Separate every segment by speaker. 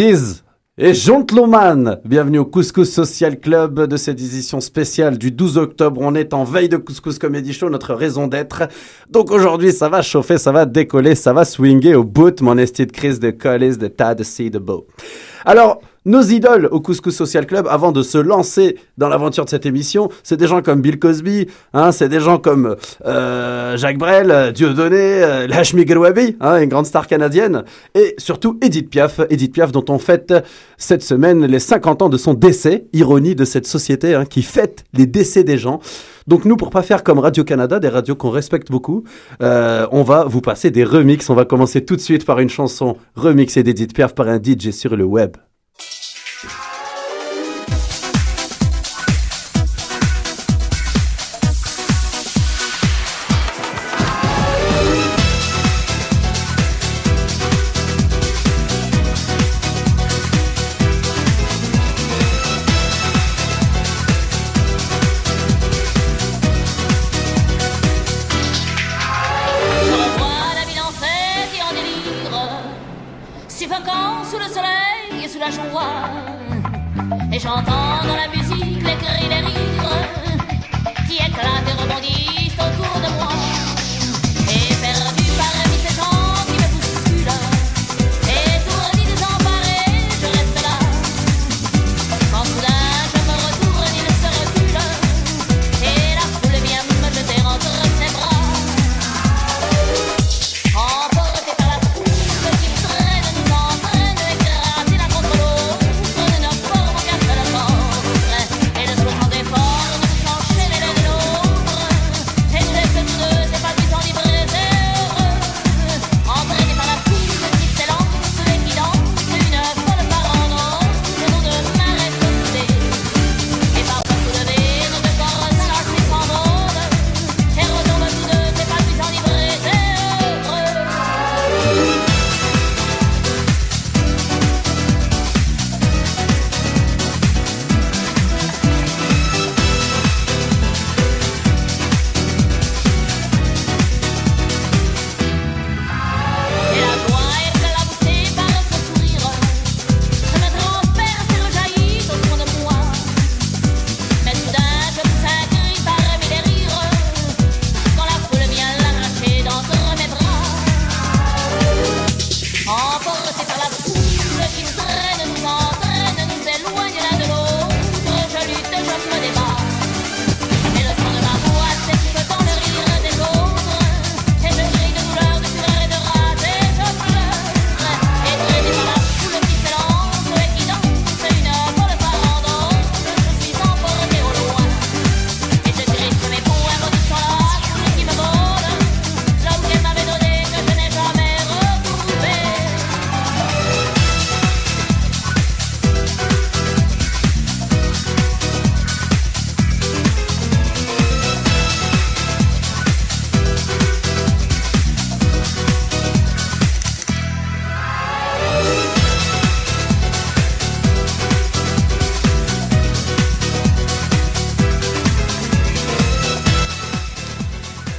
Speaker 1: Ladies et gentlemen, bienvenue au Couscous Social Club de cette édition spéciale du 12 octobre. On est en veille de Couscous Comedy Show, notre raison d'être. Donc aujourd'hui, ça va chauffer, ça va décoller, ça va swinger au bout, mon esti de de Collis, de Tad, C, de Beau. Alors, nos idoles au Couscous Social Club, avant de se lancer dans l'aventure de cette émission, c'est des gens comme Bill Cosby, hein, c'est des gens comme euh, Jacques Brel, euh, Dieudonné, euh, Lashmi Grouabi, hein, une grande star canadienne, et surtout Edith Piaf, Edith Piaf dont on fête cette semaine les 50 ans de son décès, ironie de cette société hein, qui fête les décès des gens. Donc nous, pour pas faire comme Radio-Canada, des radios qu'on respecte beaucoup, euh, on va vous passer des remixes. On va commencer tout de suite par une chanson remixée d'Edith Piaf par un DJ sur le web.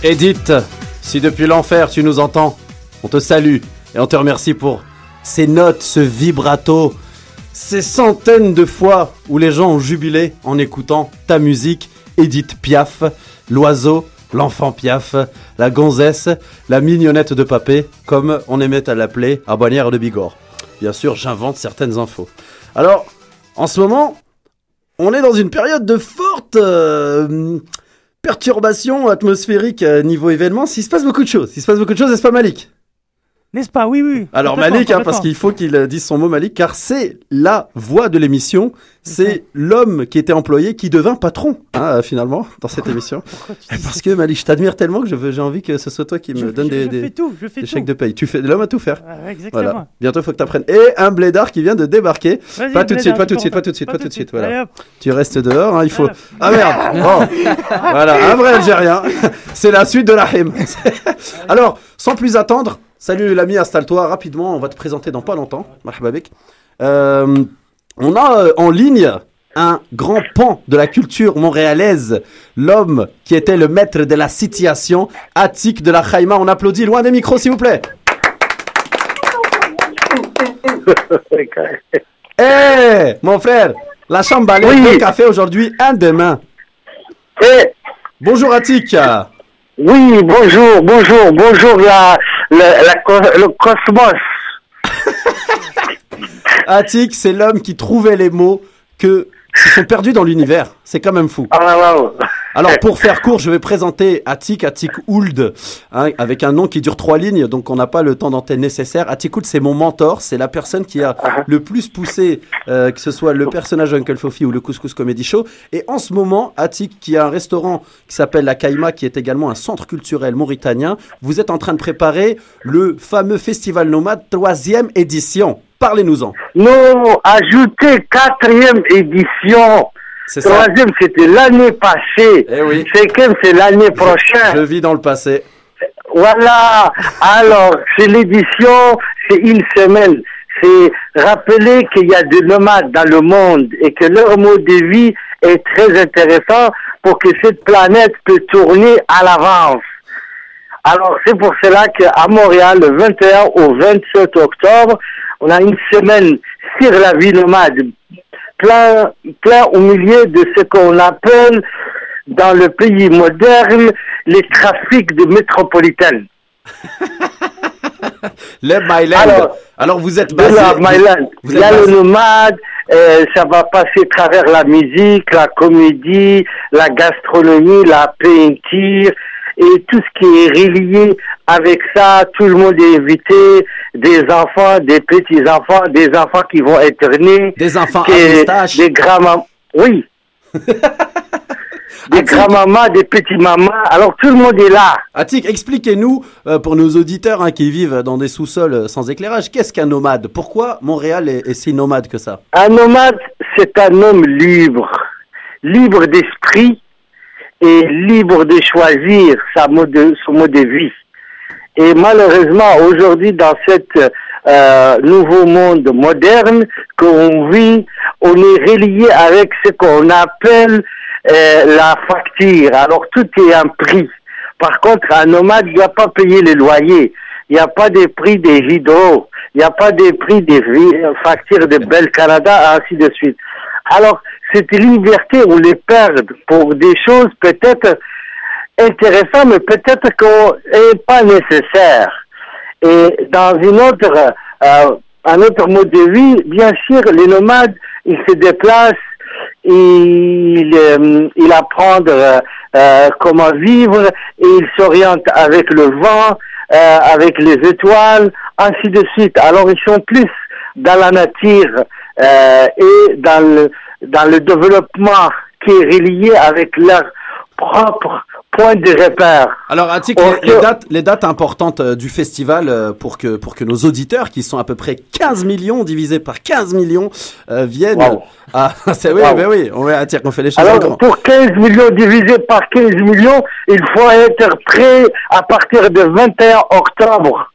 Speaker 1: Edith, si depuis l'enfer tu nous entends, on te salue et on te remercie pour ces notes, ce vibrato, ces centaines de fois où les gens ont jubilé en écoutant ta musique, Edith Piaf, l'oiseau, l'enfant Piaf, la gonzesse, la mignonnette de papé, comme on aimait à l'appeler à Bagnères de Bigorre. Bien sûr, j'invente certaines infos. Alors, en ce moment, on est dans une période de forte, euh,
Speaker 2: perturbation atmosphérique euh, niveau événement, s'il se passe beaucoup de choses. Il se passe beaucoup de choses, n'est-ce pas Malik?
Speaker 3: N'est-ce pas? Oui, oui.
Speaker 2: Alors Malik, hein, parce qu'il faut qu'il euh, dise son mot Malik, car c'est la voix de l'émission, c'est l'homme qui était employé qui devint patron, hein, euh, finalement, dans cette émission.
Speaker 3: Pourquoi
Speaker 2: Parce que Malik, je t'admire tellement que j'ai envie que ce soit toi qui me donne
Speaker 3: je-
Speaker 2: des,
Speaker 3: je
Speaker 2: des-
Speaker 3: tout,
Speaker 2: chèques de paye. Tu fais l'homme à tout faire.
Speaker 3: Ah, exactement.
Speaker 2: Voilà. Bientôt, faut que tu apprennes. Et un blédard qui vient de débarquer. Pas tout de suite, pas tout de suite, pas tout de suite, pas tout de suite, voilà. Tu restes dehors, hein, il faut. Ah merde. Voilà, un vrai Algérien. C'est la suite de la rime. Alors, sans plus attendre, salut l'ami, installe-toi rapidement, on va te présenter dans pas longtemps. Euh, on a euh, en ligne un grand pan de la culture montréalaise, l'homme qui était le maître de la situation, Attic de la Khaïma. On applaudit loin des micros, s'il vous plaît. Eh, mon frère, la chambre balai,
Speaker 4: Oui.
Speaker 2: cafés aujourd'hui, un demain.
Speaker 4: Eh,
Speaker 2: Bonjour Attic.
Speaker 4: Oui, bonjour, bonjour, bonjour la, la, la le cosmos.
Speaker 2: Attic, c'est l'homme qui trouvait les mots que se sont perdus dans l'univers. C'est quand même fou.
Speaker 4: Ah, wow.
Speaker 2: Alors pour faire court, je vais présenter Attic, Attic Ould, hein, avec un nom qui dure trois lignes, donc on n'a pas le temps d'antenne nécessaire. Attic Ould, c'est mon mentor, c'est la personne qui a le plus poussé, euh, que ce soit le personnage Uncle Fofi ou le Couscous Comedy Show. Et en ce moment, Attic, qui a un restaurant qui s'appelle La Caïma, qui est également un centre culturel mauritanien, vous êtes en train de préparer le fameux Festival Nomade, troisième édition. Parlez-nous-en.
Speaker 4: Non, ajoutez quatrième édition.
Speaker 2: C'est ça.
Speaker 4: Troisième, c'était l'année passée.
Speaker 2: Eh oui.
Speaker 4: Cinquième, c'est l'année
Speaker 2: Je
Speaker 4: prochaine.
Speaker 2: vis dans le passé.
Speaker 4: Voilà. Alors, c'est l'édition, c'est une semaine. C'est rappeler qu'il y a des nomades dans le monde et que leur mode de vie est très intéressant pour que cette planète peut tourner à l'avance. Alors, c'est pour cela qu'à Montréal, le 21 au 27 octobre, on a une semaine sur la vie nomade, plein, plein au milieu de ce qu'on appelle dans le pays moderne les trafics de métropolitaines.
Speaker 2: Le Myland. Alors,
Speaker 4: Alors,
Speaker 2: vous êtes
Speaker 4: De
Speaker 2: basé.
Speaker 4: la Myland.
Speaker 2: vous
Speaker 4: Il
Speaker 2: êtes
Speaker 4: y a
Speaker 2: basé-
Speaker 4: le nomade, euh, ça va passer à travers la musique, la comédie, la gastronomie, la peinture et tout ce qui est relié avec ça. Tout le monde est invité, des enfants, des petits-enfants, des enfants qui vont être nés,
Speaker 2: Des enfants à
Speaker 4: qui-
Speaker 2: moustache.
Speaker 4: des grands-mamans. Oui. des grands-mamans, des petits-mamans. Alors tout le monde est là.
Speaker 2: Attic, expliquez-nous, euh, pour nos auditeurs hein, qui vivent dans des sous-sols euh, sans éclairage, qu'est-ce qu'un nomade? Pourquoi Montréal est, est si nomade que ça?
Speaker 4: Un nomade, c'est un homme libre, libre d'esprit et libre de choisir sa mode de, son mode de vie. Et malheureusement, aujourd'hui, dans cet euh, nouveau monde moderne qu'on vit, on est relié avec ce qu'on appelle euh, la facture. Alors, tout est un prix. Par contre, un nomade ne doit pas payer les loyers. Il n'y a pas de prix des hydros. Il n'y a pas de prix des factures de Bel Canada, ainsi de suite. Alors, cette liberté, on les perd pour des choses peut-être intéressantes, mais peut-être qu'on n'est pas nécessaire. Et dans une autre, euh, un autre mode de vie, bien sûr, les nomades, ils se déplacent, ils, euh, ils apprennent euh, comment vivre, et ils s'orientent avec le vent, avec les étoiles, ainsi de suite. Alors ils sont plus dans la nature et dans le, dans le développement qui est relié avec leur propre point de repère.
Speaker 2: Alors, Attic,
Speaker 4: Ok.
Speaker 2: les, les dates, les dates importantes euh, du festival euh, pour que, pour que nos auditeurs, qui sont à peu près 15 millions, divisés par 15 millions, euh, viennent.
Speaker 4: Wow.
Speaker 2: Ah, c'est oui,
Speaker 4: Wow.
Speaker 2: ben oui, on, va Attic, on fait les choses
Speaker 4: Alors,
Speaker 2: grand.
Speaker 4: pour 15 millions divisé par 15 millions, il faut être prêt à partir du 21 octobre.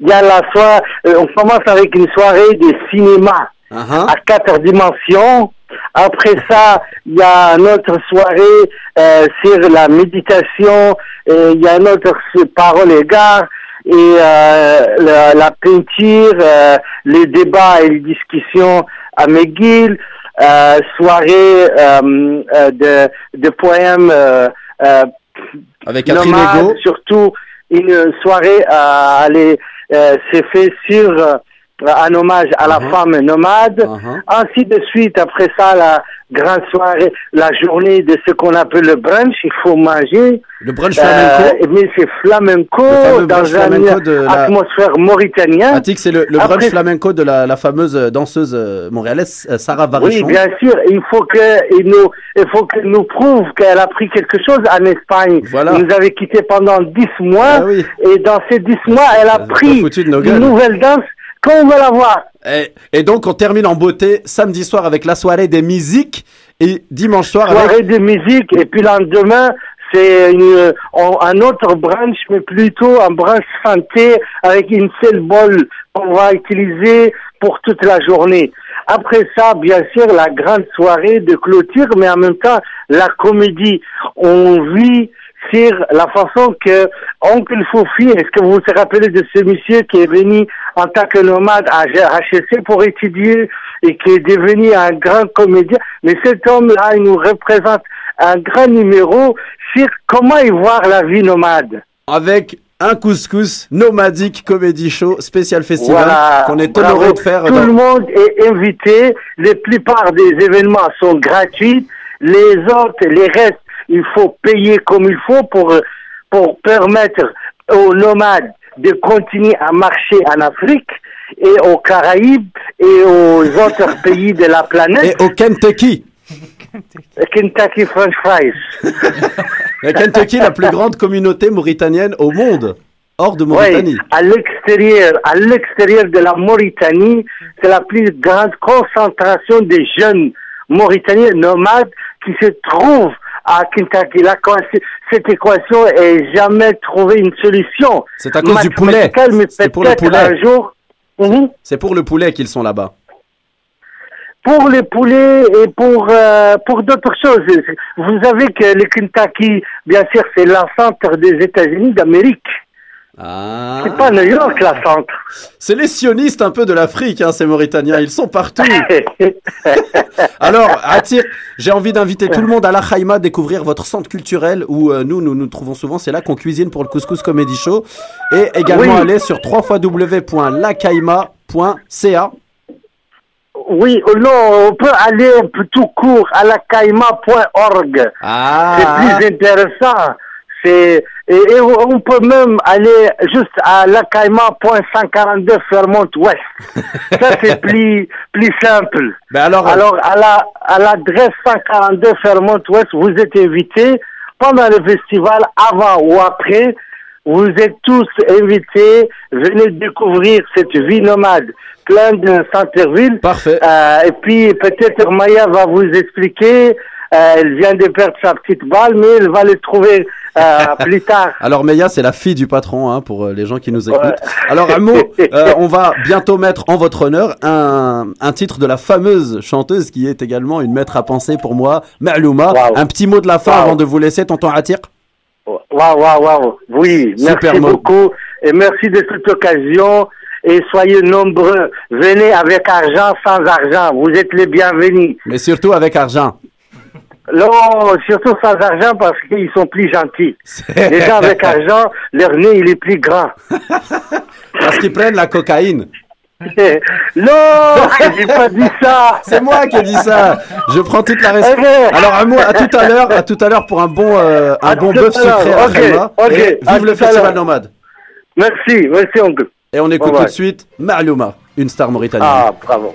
Speaker 4: Il y a la soirée, on commence avec une soirée de cinéma
Speaker 2: Ah, ah.
Speaker 4: à quatre dimensions. Après ça, il y a une autre soirée euh, sur la méditation. Il y a une autre parole égard et euh, la, la peinture, euh, les débats et les discussions à McGill. Euh, soirée euh, euh, de, de poèmes euh, euh,
Speaker 2: Avec
Speaker 4: nomades, surtout une soirée à aller euh, c'est fait sur euh, un hommage à la
Speaker 2: Mhm.
Speaker 4: femme nomade.
Speaker 2: Uh-huh.
Speaker 4: Ainsi de suite, après ça, la grande soirée, la journée de ce qu'on appelle le brunch, il faut manger.
Speaker 2: Le brunch
Speaker 4: Euh,
Speaker 2: flamenco.
Speaker 4: mais c'est flamenco
Speaker 2: Le fameux
Speaker 4: dans une
Speaker 2: flamenco la-
Speaker 4: atmosphère mauritanienne.
Speaker 2: C'est le, le brunch
Speaker 4: Après-
Speaker 2: flamenco de la, la fameuse euh, danseuse euh, montréalaise euh, Sarah
Speaker 4: Oui,
Speaker 2: Varichon.
Speaker 4: bien sûr. Il faut que il nous, il faut qu'elle nous prouve qu'elle a pris quelque chose en Espagne.
Speaker 2: Voilà.
Speaker 4: Elle nous avait quitté pendant dix mois.
Speaker 2: Ah oui.
Speaker 4: Et dans ces dix mois, elle a
Speaker 2: pas
Speaker 4: pris une nouvelle danse qu'on veut la voir.
Speaker 2: Et, et donc, on termine en beauté samedi soir avec la soirée des musiques et dimanche soir avec.
Speaker 4: Soirée de musique. Et puis le lendemain, c'est une, on- un autre branche, mais plutôt un branche santé avec une seule bol qu'on va utiliser pour toute la journée. Après ça, bien sûr, la grande soirée de clôture, mais en même temps, la comédie. On vit sur la façon que Oncle Foufi, est-ce que vous vous rappelez de ce monsieur qui est venu en tant que nomade à HSC pour étudier et qui est devenu un grand comédien? Mais cet homme-là, il nous représente un grand numéro sur comment y voir la vie nomade.
Speaker 2: avec un couscous nomadique comedy show spécial festival
Speaker 4: Voilà.
Speaker 2: qu'on est honoré de faire.
Speaker 4: Tout
Speaker 2: dans-
Speaker 4: le monde est invité. La plupart des événements sont gratuits. Les autres, les restes, il faut payer comme il faut pour, pour permettre aux nomades de continuer à marcher en Afrique et aux Caraïbes et aux autres pays de la planète.
Speaker 2: Et au Kentucky.
Speaker 4: Kentucky French Fries.
Speaker 2: Le Kentucky, la plus grande communauté mauritanienne au monde, hors de
Speaker 4: Oui,
Speaker 2: Mauritanie.
Speaker 4: à l'extérieur, à l'extérieur de la Mauritanie, c'est la plus grande concentration de jeunes Mauritaniens nomades qui se trouvent à Kentucky. Là, cette équation est jamais trouvé une solution.
Speaker 2: C'est à cause du poulet. C'est pour le poulet.
Speaker 4: un jour. Mhm.
Speaker 2: C'est pour le poulet qu'ils sont là-bas.
Speaker 4: Pour les poulets et pour euh, pour d'autres choses. Vous savez que le Kentucky, bien sûr, c'est la centre des États-Unis d'Amérique.
Speaker 2: Ah.
Speaker 4: C'est pas New York, la centre.
Speaker 2: C'est les sionistes un peu de l'Afrique, hein, ces Mauritaniens. Ils sont partout. Alors, j'ai envie d'inviter tout le monde à La Khaïma découvrir votre centre culturel où euh, nous, nous nous trouvons souvent. C'est là qu'on cuisine pour le Couscous Comedy Show. Et également
Speaker 4: Oui.
Speaker 2: aller sur www.lacaima.ca.
Speaker 4: Oui, ou non, on peut aller tout court à la caïma.org.
Speaker 2: Ah.
Speaker 4: C'est plus intéressant. C'est, et, et on peut même aller juste à lacaïma.142 Fairmont Ouest. Ça, c'est plus, plus simple.
Speaker 2: Ben alors,
Speaker 4: Alors, à la, à l'adresse 142 Fairmont Ouest, vous êtes invités pendant le festival, avant ou après. Vous êtes tous invités. Venez découvrir cette vie nomade plein de centre-ville.
Speaker 2: parfait.
Speaker 4: Euh, et puis, peut-être Maya va vous expliquer. Euh, elle vient de perdre sa petite balle, mais elle va le trouver euh, plus tard.
Speaker 2: Alors Meya, c'est la fille du patron hein, pour euh, les gens qui nous écoutent. Alors un mot, on va bientôt mettre en votre honneur un, un titre de la fameuse chanteuse qui est également une maître à penser pour moi, Ma'louma. Un petit mot de la fin avant de vous laisser, tonton Atir.
Speaker 4: Waouh, waouh, waouh. Oui,
Speaker 2: Super
Speaker 4: merci
Speaker 2: mot.
Speaker 4: beaucoup. Et merci de cette occasion. Et soyez nombreux. Venez avec argent, sans argent. Vous êtes les bienvenus.
Speaker 2: Mais surtout avec argent.
Speaker 4: Non, surtout sans argent parce qu'ils sont plus gentils. Les gens avec argent, leur nez, il est plus grand.
Speaker 2: Parce qu'ils prennent la cocaïne.
Speaker 4: non, j'ai pas dit ça.
Speaker 2: C'est moi qui ai dit ça. Je prends toute la responsabilité. Alors un mot à tout à l'heure, à tout à l'heure pour un bon euh, un
Speaker 4: À
Speaker 2: bon bœuf sucré à
Speaker 4: Ok,
Speaker 2: Khaïma.
Speaker 4: ok.
Speaker 2: Et
Speaker 4: À
Speaker 2: vive le festival nomade.
Speaker 4: Merci, merci oncle.
Speaker 2: Et on écoute tout de suite Ma'louma, une star mauritanienne.
Speaker 4: Ah, bravo.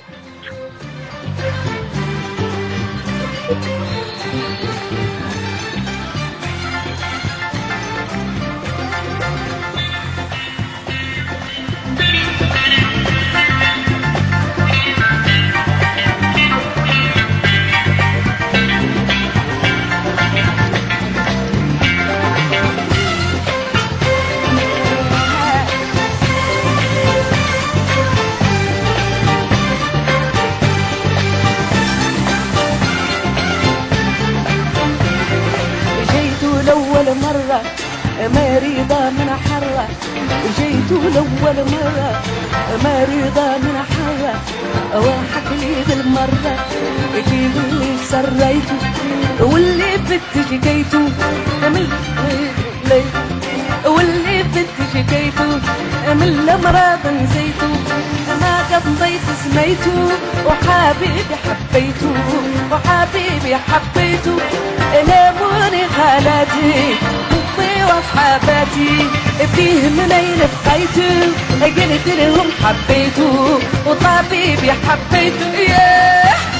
Speaker 5: شفته لأول مرة ما رضا من حياة. واحد لي المرة كيف اللي سريته واللي بنت شكيته من واللي بنت شكيته من الأمراض نسيته ما قضيت سميته وحبيبي حبيته وحبيبي حبيته لاموني خالاتي. امي واصحاباتي فيه منين بقيتو قلت لهم حبيتو وطبيبي حبيتو ياه!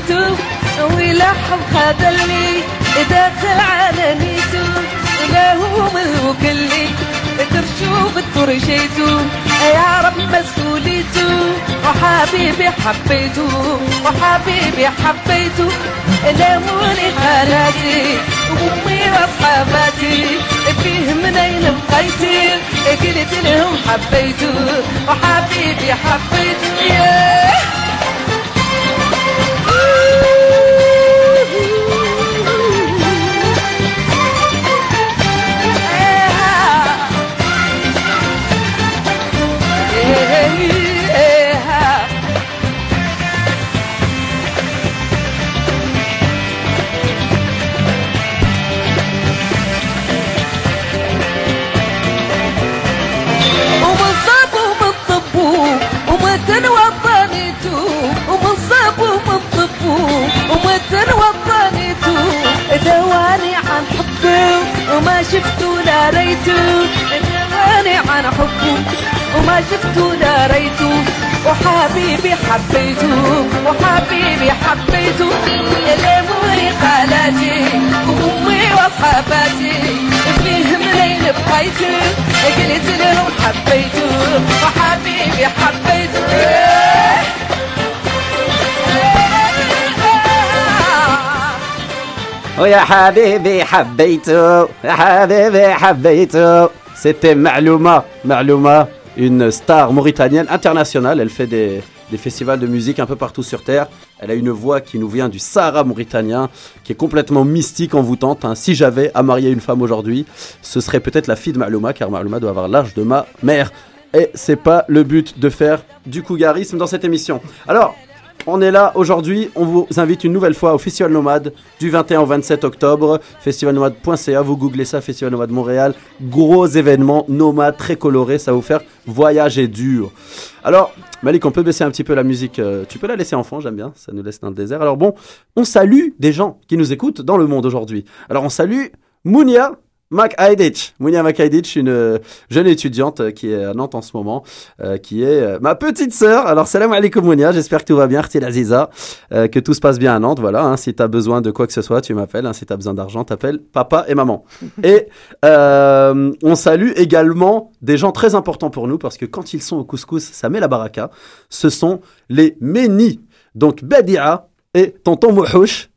Speaker 5: حسنيته ويلحم خذلني. داخل على نيته لا هو ملوكلي ترشوف ترشيتو يا رب مسؤوليته وحبيبي حبيته. وحبيبي حبيته. لاموني خالاتي. وأمي وأصحاباتي. فيه منين بقيتي؟ قلت لهم حبيته. وحبيبي حبيته. ياه ومتن وطنيتو ومصاب ومطبو ومتن وطنيتو. دواني عن حبه وما شفتو لا ريتو دواني عن حبه وما شفتو لا ريتو وحبيبي حبيته وحبيبي حبيته. لموني خالاتي وأمي وأصحاباتي. فيه منين بقيتي قلت لهم حبيته وحبيبي حبيته
Speaker 2: ويا حبيبي حبيته يا حبيبي حبيته C'était Ma'louma, Ma'louma, une star mauritanienne internationale. Elle fait des, des festivals de musique un peu partout sur Terre. Elle a une voix qui nous vient du Sahara mauritanien, qui est complètement mystique, envoûtante. hein. Si j'avais à marier une femme aujourd'hui, ce serait peut-être la fille de Ma'louma, car Ma'louma doit avoir l'âge de ma mère. Et c'est pas le but de faire du cougarisme dans cette émission. Alors, on est là aujourd'hui, on vous invite une nouvelle fois au Festival Nomade du 21 au 27 octobre, festivalnomade.ca, vous googlez ça, Festival Nomade Montréal, gros événement, nomade, très coloré, ça va vous faire voyager dur. Alors, Malik, on peut baisser un petit peu la musique, euh, tu peux la laisser en fond, j'aime bien, ça nous laisse dans le désert. Alors bon, on salue des gens qui nous écoutent dans le monde aujourd'hui. Alors on salue Mounia Makaidich. Mounia Makaidich, une euh, jeune étudiante euh, qui est à Nantes en ce moment, euh, qui est euh, ma petite sœur. Alors, salam alaikum Mounia, j'espère que tout va bien, Artil Aziza, euh, que tout se passe bien à Nantes. Voilà, hein, si tu as besoin de quoi que ce soit, tu m'appelles. hein, si tu as besoin d'argent, t'appelles papa et maman. et euh, on salue également des gens très importants pour nous parce que quand ils sont au couscous, ça met la baraka. Ce sont les Ménis. Donc, Badia et tonton Mouhouch.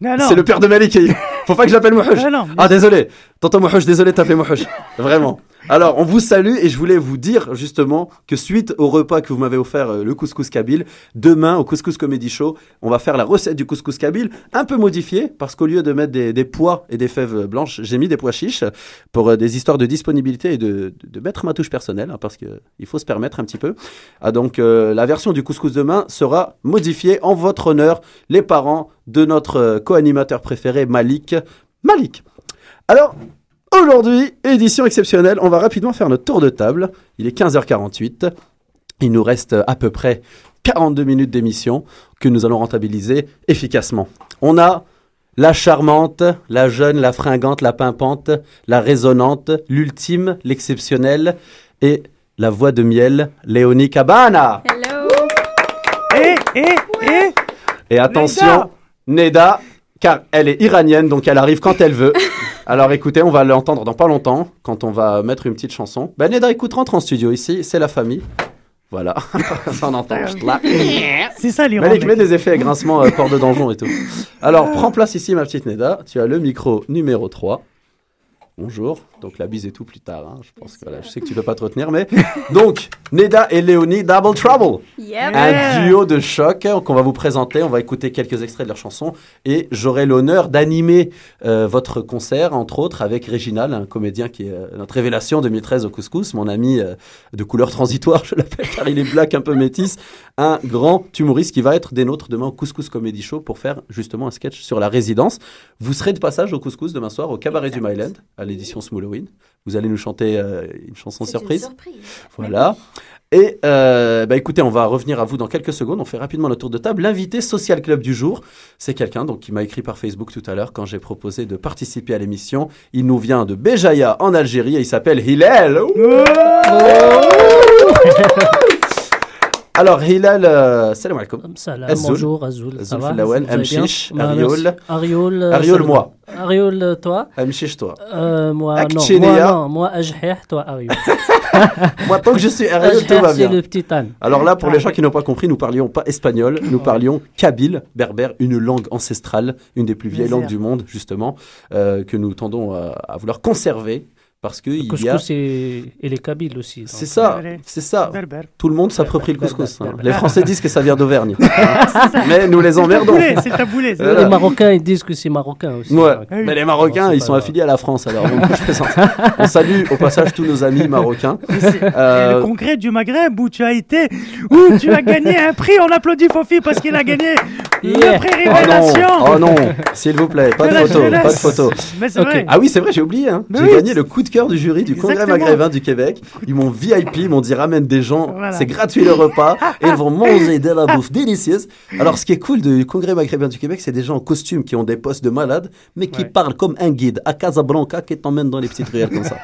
Speaker 3: Non, non.
Speaker 2: C'est le père de Malik. Faut pas que je l'appelle Mouhouch.
Speaker 3: Ah, non.
Speaker 2: Ah désolé, tonton Mouhouch, désolé de t'appeler Mouhouch. Vraiment. Alors, on vous salue et je voulais vous dire justement que suite au repas que vous m'avez offert, euh, le couscous kabyle, demain au Couscous Comedy Show, on va faire la recette du couscous kabyle, un peu modifiée parce qu'au lieu de mettre des, pois et des fèves blanches, j'ai mis des pois chiches pour euh, des histoires de disponibilité et de, mettre ma touche personnelle hein, parce que il faut se permettre un petit peu. Ah, donc, euh, la version du couscous demain sera modifiée en votre honneur, les parents de notre co-animateur préféré Malik. Malik. Alors, aujourd'hui, édition exceptionnelle, on va rapidement faire notre tour de table. Il est 15h48. Il nous reste à peu près 42 minutes d'émission que nous allons rentabiliser efficacement. On a la charmante, la jeune, la fringante, la pimpante, la résonante, l'ultime, l'exceptionnelle et la voix de miel, Léonie Cabana.
Speaker 3: Eh, eh, eh
Speaker 2: Et attention, Neda, car elle est iranienne, donc elle arrive quand elle veut. Alors écoutez, on va l'entendre dans pas longtemps, quand on va mettre une petite chanson. Ben Neda, écoute, rentre en studio ici, c'est la famille. Voilà, on entend là.
Speaker 3: C'est ça l'Iran.
Speaker 2: Malik, mets des effets grincements, euh, port de donjon et tout. Alors, prends place ici, ma petite Neda. Tu as le micro numéro 3. Bonjour. Donc, la bise et tout plus tard. hein. Je pense que voilà, je sais que tu peux pas te retenir, mais. Donc, Neda et Léonie, Double Trouble.
Speaker 6: Yep.
Speaker 2: Un duo de choc qu'on va vous présenter. On va écouter quelques extraits de leur chanson et j'aurai l'honneur d'animer euh, votre concert, entre autres, avec Réginal, un comédien qui est euh, notre révélation 2013 au Couscous, mon ami euh, de couleur transitoire, je l'appelle, car il est black, un peu métis, un grand humoriste qui va être des nôtres demain au Couscous Comedy Show pour faire justement un sketch sur la résidence. Vous serez de passage au Couscous demain soir au Cabaret du Myland, à l'édition Smalloween. Vous allez nous chanter euh, une chanson
Speaker 6: C'est une
Speaker 2: surprise.
Speaker 6: surprise.
Speaker 2: Voilà. Et euh, bah écoutez, on va revenir à vous dans quelques secondes. On fait rapidement le tour de table. L'invité Social Club du jour, c'est quelqu'un donc qui m'a écrit par Facebook tout à l'heure quand j'ai proposé de participer à l'émission. Il nous vient de Béjaïa en Algérie et il s'appelle Hilal. Ouh. Alors Hilal, euh, salam alaikum.
Speaker 7: Salam,
Speaker 2: Azul.
Speaker 7: bonjour allez bien
Speaker 2: Amchiche,
Speaker 7: Bah,
Speaker 2: Ariol.
Speaker 7: Ariol, euh,
Speaker 2: Ariol, moi.
Speaker 7: Ariol, euh, toi
Speaker 2: Amchiche toi.
Speaker 7: euh, Moi, non. Moi, non. Moi, toi, Ariol.
Speaker 2: Moi tant que je suis Ariol, tout va
Speaker 7: c'est
Speaker 2: bien.
Speaker 7: le petit âne.
Speaker 2: Alors là, pour les gens qui n'ont pas compris, nous parlions pas espagnol, nous parlions kabyle, berbère, une langue ancestrale, une des plus vieilles langues du monde, justement, euh, que nous tendons à, à vouloir conserver, parce que il y a...
Speaker 7: Couscous et, et les Kabyles aussi.
Speaker 2: C'est ça, c'est ça. Tout le monde s'approprie le couscous. hein. Les Français disent que ça vient d'Auvergne. Mais nous les
Speaker 3: le
Speaker 2: emmerdons.
Speaker 3: c'est le taboulé. c'est
Speaker 2: Voilà.
Speaker 7: Les. Marocains, ils disent que c'est marocain aussi.
Speaker 2: Ouais.
Speaker 7: donc.
Speaker 2: Mais les Marocains, ils
Speaker 7: pas
Speaker 2: sont affiliés à la France. Alors, donc, je. On salue au passage tous nos amis marocains. Euh,
Speaker 3: le congrès du Maghreb où tu as été, où tu as gagné un prix. On applaudit Fofi parce qu'il a gagné
Speaker 7: Yeah.
Speaker 3: le prix
Speaker 2: Oh non,
Speaker 3: Révélation.
Speaker 2: oh non, s'il vous plaît, pas de
Speaker 3: De
Speaker 2: photo, pas de photo.
Speaker 3: Mais c'est
Speaker 7: Ok.
Speaker 3: vrai.
Speaker 2: Ah oui, c'est vrai, j'ai oublié. Hein. J'ai gagné le coup de cœur du jury du Congrès
Speaker 3: Exactement.
Speaker 2: maghrébin du Québec. Ils m'ont VIP, ils m'ont dit ramène des gens,
Speaker 3: Voilà.
Speaker 2: c'est gratuit le repas, et ils vont manger de la bouffe délicieuse. Alors, ce qui est cool du Congrès maghrébin du Québec, c'est des gens en costume qui ont des postes de malades, mais qui
Speaker 3: Ouais.
Speaker 2: parlent comme un guide à Casablanca qui t'emmène dans les petites ruelles comme ça.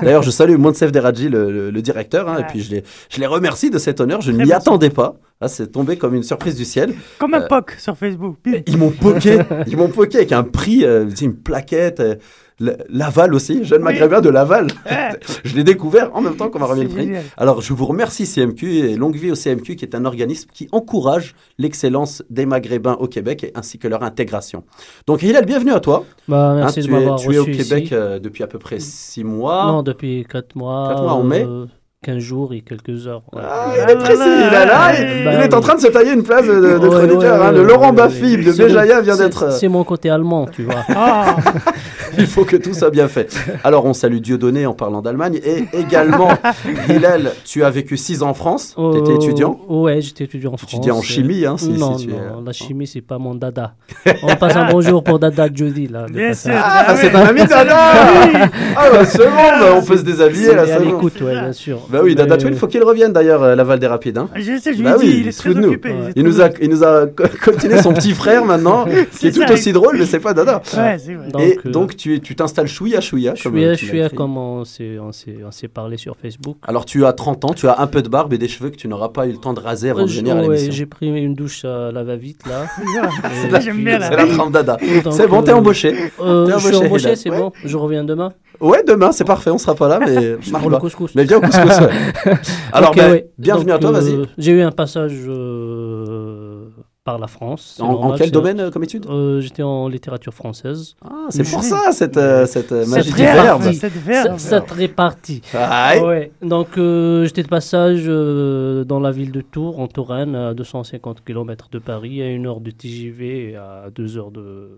Speaker 2: D'ailleurs, je salue Monsef Deradji, le, le- le directeur, hein, et puis je les, je les remercie de cet honneur. Je ne m'y attendais pas. Ah, c'est tombé comme une surprise du ciel.
Speaker 3: Comme un
Speaker 2: Euh,
Speaker 3: POC sur Facebook.
Speaker 2: Ils m'ont poké, ils m'ont poké avec un prix, euh, une plaquette. euh, Laval aussi, jeune
Speaker 3: Oui.
Speaker 2: maghrébin de Laval. Je l'ai découvert en même temps qu'on m'a remis le prix.
Speaker 3: génial.
Speaker 2: Alors, je vous remercie CMQ et longue vie au CMQ, qui est un organisme qui encourage l'excellence des Maghrébins au Québec ainsi que leur intégration. Donc, Hilal, bienvenue à toi.
Speaker 7: Bah,
Speaker 2: Hein,
Speaker 7: merci
Speaker 2: tu
Speaker 7: de m'avoir
Speaker 2: tu es au Québec euh, depuis à peu près six mois.
Speaker 7: Non, depuis 4 mois.
Speaker 2: Quatre mois, en mai
Speaker 7: euh, 15 jours et quelques heures. ouais.
Speaker 2: Ah, il est précis, il est là, il,
Speaker 7: Bah
Speaker 2: il est en train de se tailler une place de, de-
Speaker 7: Ouais,
Speaker 2: chroniqueur.
Speaker 7: ouais,
Speaker 2: hein.
Speaker 7: ouais,
Speaker 2: le
Speaker 7: ouais,
Speaker 2: Laurent
Speaker 7: ouais,
Speaker 2: Baffy
Speaker 7: ouais.
Speaker 2: de Béjaïa vient d'être. euh,
Speaker 7: C'est mon côté allemand, tu vois.
Speaker 3: Ah,
Speaker 2: Il faut que tout soit bien fait. Alors, on salue Dieudonné en parlant d'Allemagne. Et également, Hillel, tu as vécu six ans en France. Tu étais
Speaker 7: Euh,
Speaker 2: étudiant.
Speaker 7: Ouais, j'étais étudiant en
Speaker 2: Tu
Speaker 7: France.
Speaker 2: étudiais en chimie, hein, si-
Speaker 7: non,
Speaker 2: si tu es-
Speaker 7: non, la chimie, c'est pas mon dada. On passe un bonjour pour Dada Judy, là.
Speaker 3: bien sûr.
Speaker 2: Ah,
Speaker 3: Ah
Speaker 2: c'est
Speaker 3: oui.
Speaker 2: un ami Dada Ah, bah, c'est bon, bah, on peut se déshabiller, là,
Speaker 7: C'est
Speaker 2: c'est bon.
Speaker 7: l'écoute, ouais, bien sûr.
Speaker 2: Bah oui, Dada Twin, il faut qu'il revienne d'ailleurs, euh, Laval des Rapides. hein.
Speaker 3: Je sais, je lui
Speaker 2: Bah
Speaker 3: ai dit,
Speaker 2: oui,
Speaker 3: il est très occupé.
Speaker 2: Il nous a, il nous a co- coltiné son petit frère maintenant, qui est
Speaker 3: C'est
Speaker 2: tout aussi drôle, mais c'est pas Dada.
Speaker 3: Ouais, c'est vrai.
Speaker 7: Euh,
Speaker 2: donc, tu tu t'installes chouïa chouïa. Comme, euh, tu
Speaker 7: à
Speaker 2: écrit.
Speaker 7: comment on s'est, on s'est, on s'est parlé sur Facebook.
Speaker 2: Alors, tu as 30 ans, tu as un peu de barbe et des cheveux que tu n'auras pas eu le temps de raser avant de venir à l'émission.
Speaker 7: j'ai pris une douche à la va-vite, là.
Speaker 3: C'est
Speaker 7: Et
Speaker 3: là, j'aime
Speaker 7: puis,
Speaker 3: bien, là.
Speaker 2: C'est la trempe Dada.
Speaker 7: donc,
Speaker 2: C'est bon, t'es
Speaker 7: euh,
Speaker 2: embauché.
Speaker 7: euh,
Speaker 2: T'es
Speaker 7: je suis
Speaker 2: embauché,
Speaker 7: c'est
Speaker 2: Ouais.
Speaker 7: bon. Je reviens demain.
Speaker 2: Ouais, demain, c'est parfait, on sera pas là, mais
Speaker 7: pour le
Speaker 2: pas.
Speaker 7: couscous.
Speaker 2: Mais viens au couscous, ouais. Alors, ben,
Speaker 7: ouais.
Speaker 2: bienvenue
Speaker 7: Donc,
Speaker 2: à toi,
Speaker 7: euh,
Speaker 2: vas-y.
Speaker 7: J'ai eu un passage euh, par la France.
Speaker 2: En, quel domaine euh, comme étude
Speaker 7: Euh, J'étais en littérature française.
Speaker 2: Ah, c'est pour ça, cette, euh, cette euh, magie
Speaker 7: Cette
Speaker 2: du verbe.
Speaker 7: répartie.
Speaker 3: Cette verbe.
Speaker 2: Aïe.
Speaker 7: Ouais. Donc euh, j'étais de passage euh, dans la ville de Tours, en Touraine, à 250 km de Paris, à une heure de TGV et à deux heures de.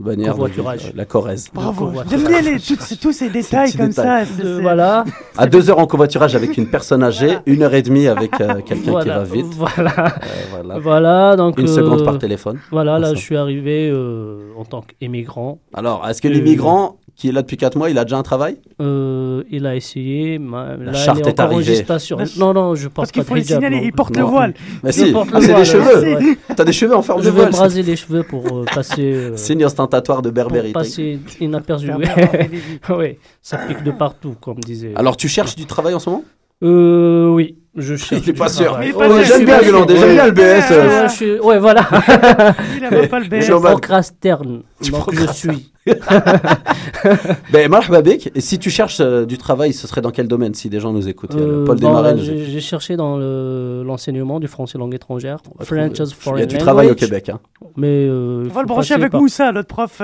Speaker 7: Euh,
Speaker 2: Bannière de- la Corrèze.
Speaker 3: Bravo. J'aime bien les, tous, tous ces détails comme
Speaker 2: détails.
Speaker 3: ça.
Speaker 7: voilà.
Speaker 2: À deux heures en covoiturage avec une personne âgée, une heure et demie avec euh, quelqu'un qui va vite.
Speaker 7: Voilà.
Speaker 2: Euh, voilà.
Speaker 7: Voilà. Donc.
Speaker 2: Une
Speaker 7: euh,
Speaker 2: seconde par téléphone.
Speaker 7: Voilà, là
Speaker 2: Ça.
Speaker 7: je suis arrivé euh, en tant qu'émigrant.
Speaker 2: Alors, est-ce que
Speaker 7: Euh,
Speaker 2: l'immigrant qui est là depuis 4 mois, il a déjà un travail?
Speaker 7: Euh, il a essayé. ma- là,
Speaker 2: charte
Speaker 7: il
Speaker 2: est
Speaker 7: en
Speaker 2: arrivée.
Speaker 3: La-
Speaker 7: Non, non, je porte
Speaker 3: Parce qu'il
Speaker 7: pas
Speaker 3: faut
Speaker 7: de
Speaker 3: le signaler,
Speaker 7: non.
Speaker 3: il porte
Speaker 2: Non.
Speaker 3: le voile.
Speaker 2: Mais
Speaker 7: Je
Speaker 2: si,
Speaker 7: porte le
Speaker 2: ah, c'est des cheveux.
Speaker 7: ouais.
Speaker 2: T'as des cheveux en forme
Speaker 7: Je
Speaker 2: de
Speaker 7: vais
Speaker 2: voile.
Speaker 7: me raser les cheveux pour euh, passer. euh,
Speaker 2: Signe ostentatoire de
Speaker 7: pour
Speaker 2: berbérité.
Speaker 7: passer inaperçu. Oui, ça pique de partout, comme disait.
Speaker 2: Alors, tu cherches du travail en ce moment?
Speaker 7: Euh, oui, je cherche.
Speaker 2: Il est
Speaker 7: du
Speaker 2: pas sûr.
Speaker 7: Ouais,
Speaker 2: J'aime
Speaker 7: suis
Speaker 2: bien
Speaker 7: pas
Speaker 2: le
Speaker 7: sûr.
Speaker 2: Hollandais, j'aime bien le BS. Euh,
Speaker 7: je suis- ouais, voilà.
Speaker 3: Il avait pas le BS.
Speaker 2: je-.
Speaker 7: Procrasterne. Donc je suis.
Speaker 2: Ben, marhaba. Et si tu cherches euh, du travail, ce serait dans quel domaine si des gens nous écoutent a
Speaker 7: Euh,
Speaker 2: Paul Desmarais. nous
Speaker 7: J'ai cherché dans le- l'enseignement du français langue étrangère.
Speaker 2: Va
Speaker 7: French as foreign
Speaker 2: Il y a du
Speaker 7: language.
Speaker 2: travail au Québec. Hein.
Speaker 7: Mais euh,
Speaker 3: On va le brancher avec Moussa, notre prof.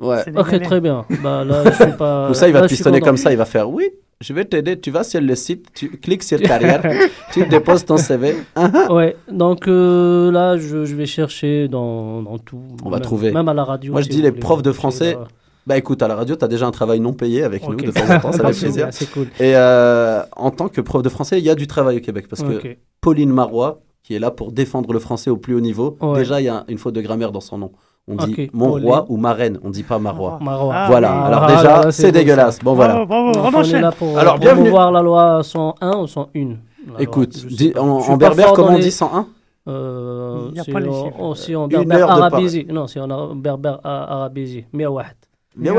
Speaker 2: Ouais.
Speaker 7: Ok, très bien. Bah là, je suis pas.
Speaker 2: Ou ça, il va pistonner comme ça. Il va faire Oui, je vais t'aider. Tu vas sur le site, tu cliques sur carrière, tu déposes ton CV. Ah,
Speaker 7: Ouais, donc euh, là, je, je vais chercher dans, dans tout.
Speaker 2: On va
Speaker 7: même,
Speaker 2: trouver.
Speaker 7: Même à la radio.
Speaker 2: Moi, je dis les profs de français,
Speaker 7: là.
Speaker 2: Bah écoute, à la radio, tu as déjà un travail non payé avec nous de temps en temps, ça fait plaisir.
Speaker 7: Ouais, C'est cool.
Speaker 2: Et euh, en tant que prof de français, il y a du travail au Québec parce que. Pauline Marois, qui est là pour défendre le français au plus haut niveau,
Speaker 7: Ouais.
Speaker 2: déjà il y a une faute de grammaire dans son nom. On dit
Speaker 7: Ok,
Speaker 2: mon roi ou ma reine, on dit pas Marois.
Speaker 7: Marois.
Speaker 3: Ah,
Speaker 2: voilà,
Speaker 3: oui.
Speaker 2: alors
Speaker 7: Ah,
Speaker 2: déjà, c'est dégueulasse. Bon voilà.
Speaker 3: Bravo, bravo, on
Speaker 7: on est
Speaker 3: enchaîne.
Speaker 7: là pour,
Speaker 2: Alors,
Speaker 7: pour
Speaker 2: bienvenue.
Speaker 7: voir la loi 101 ou 101 la loi,
Speaker 2: Écoute, dis- en, en berbère, comment on
Speaker 7: les-
Speaker 2: dit 101
Speaker 7: Euh,
Speaker 3: Il y a pas les chiffres.
Speaker 7: en- c'est en
Speaker 2: Une
Speaker 7: berbère arabisé. Non, en ara- berbère arabisé. Miawahat.
Speaker 2: Mais Mais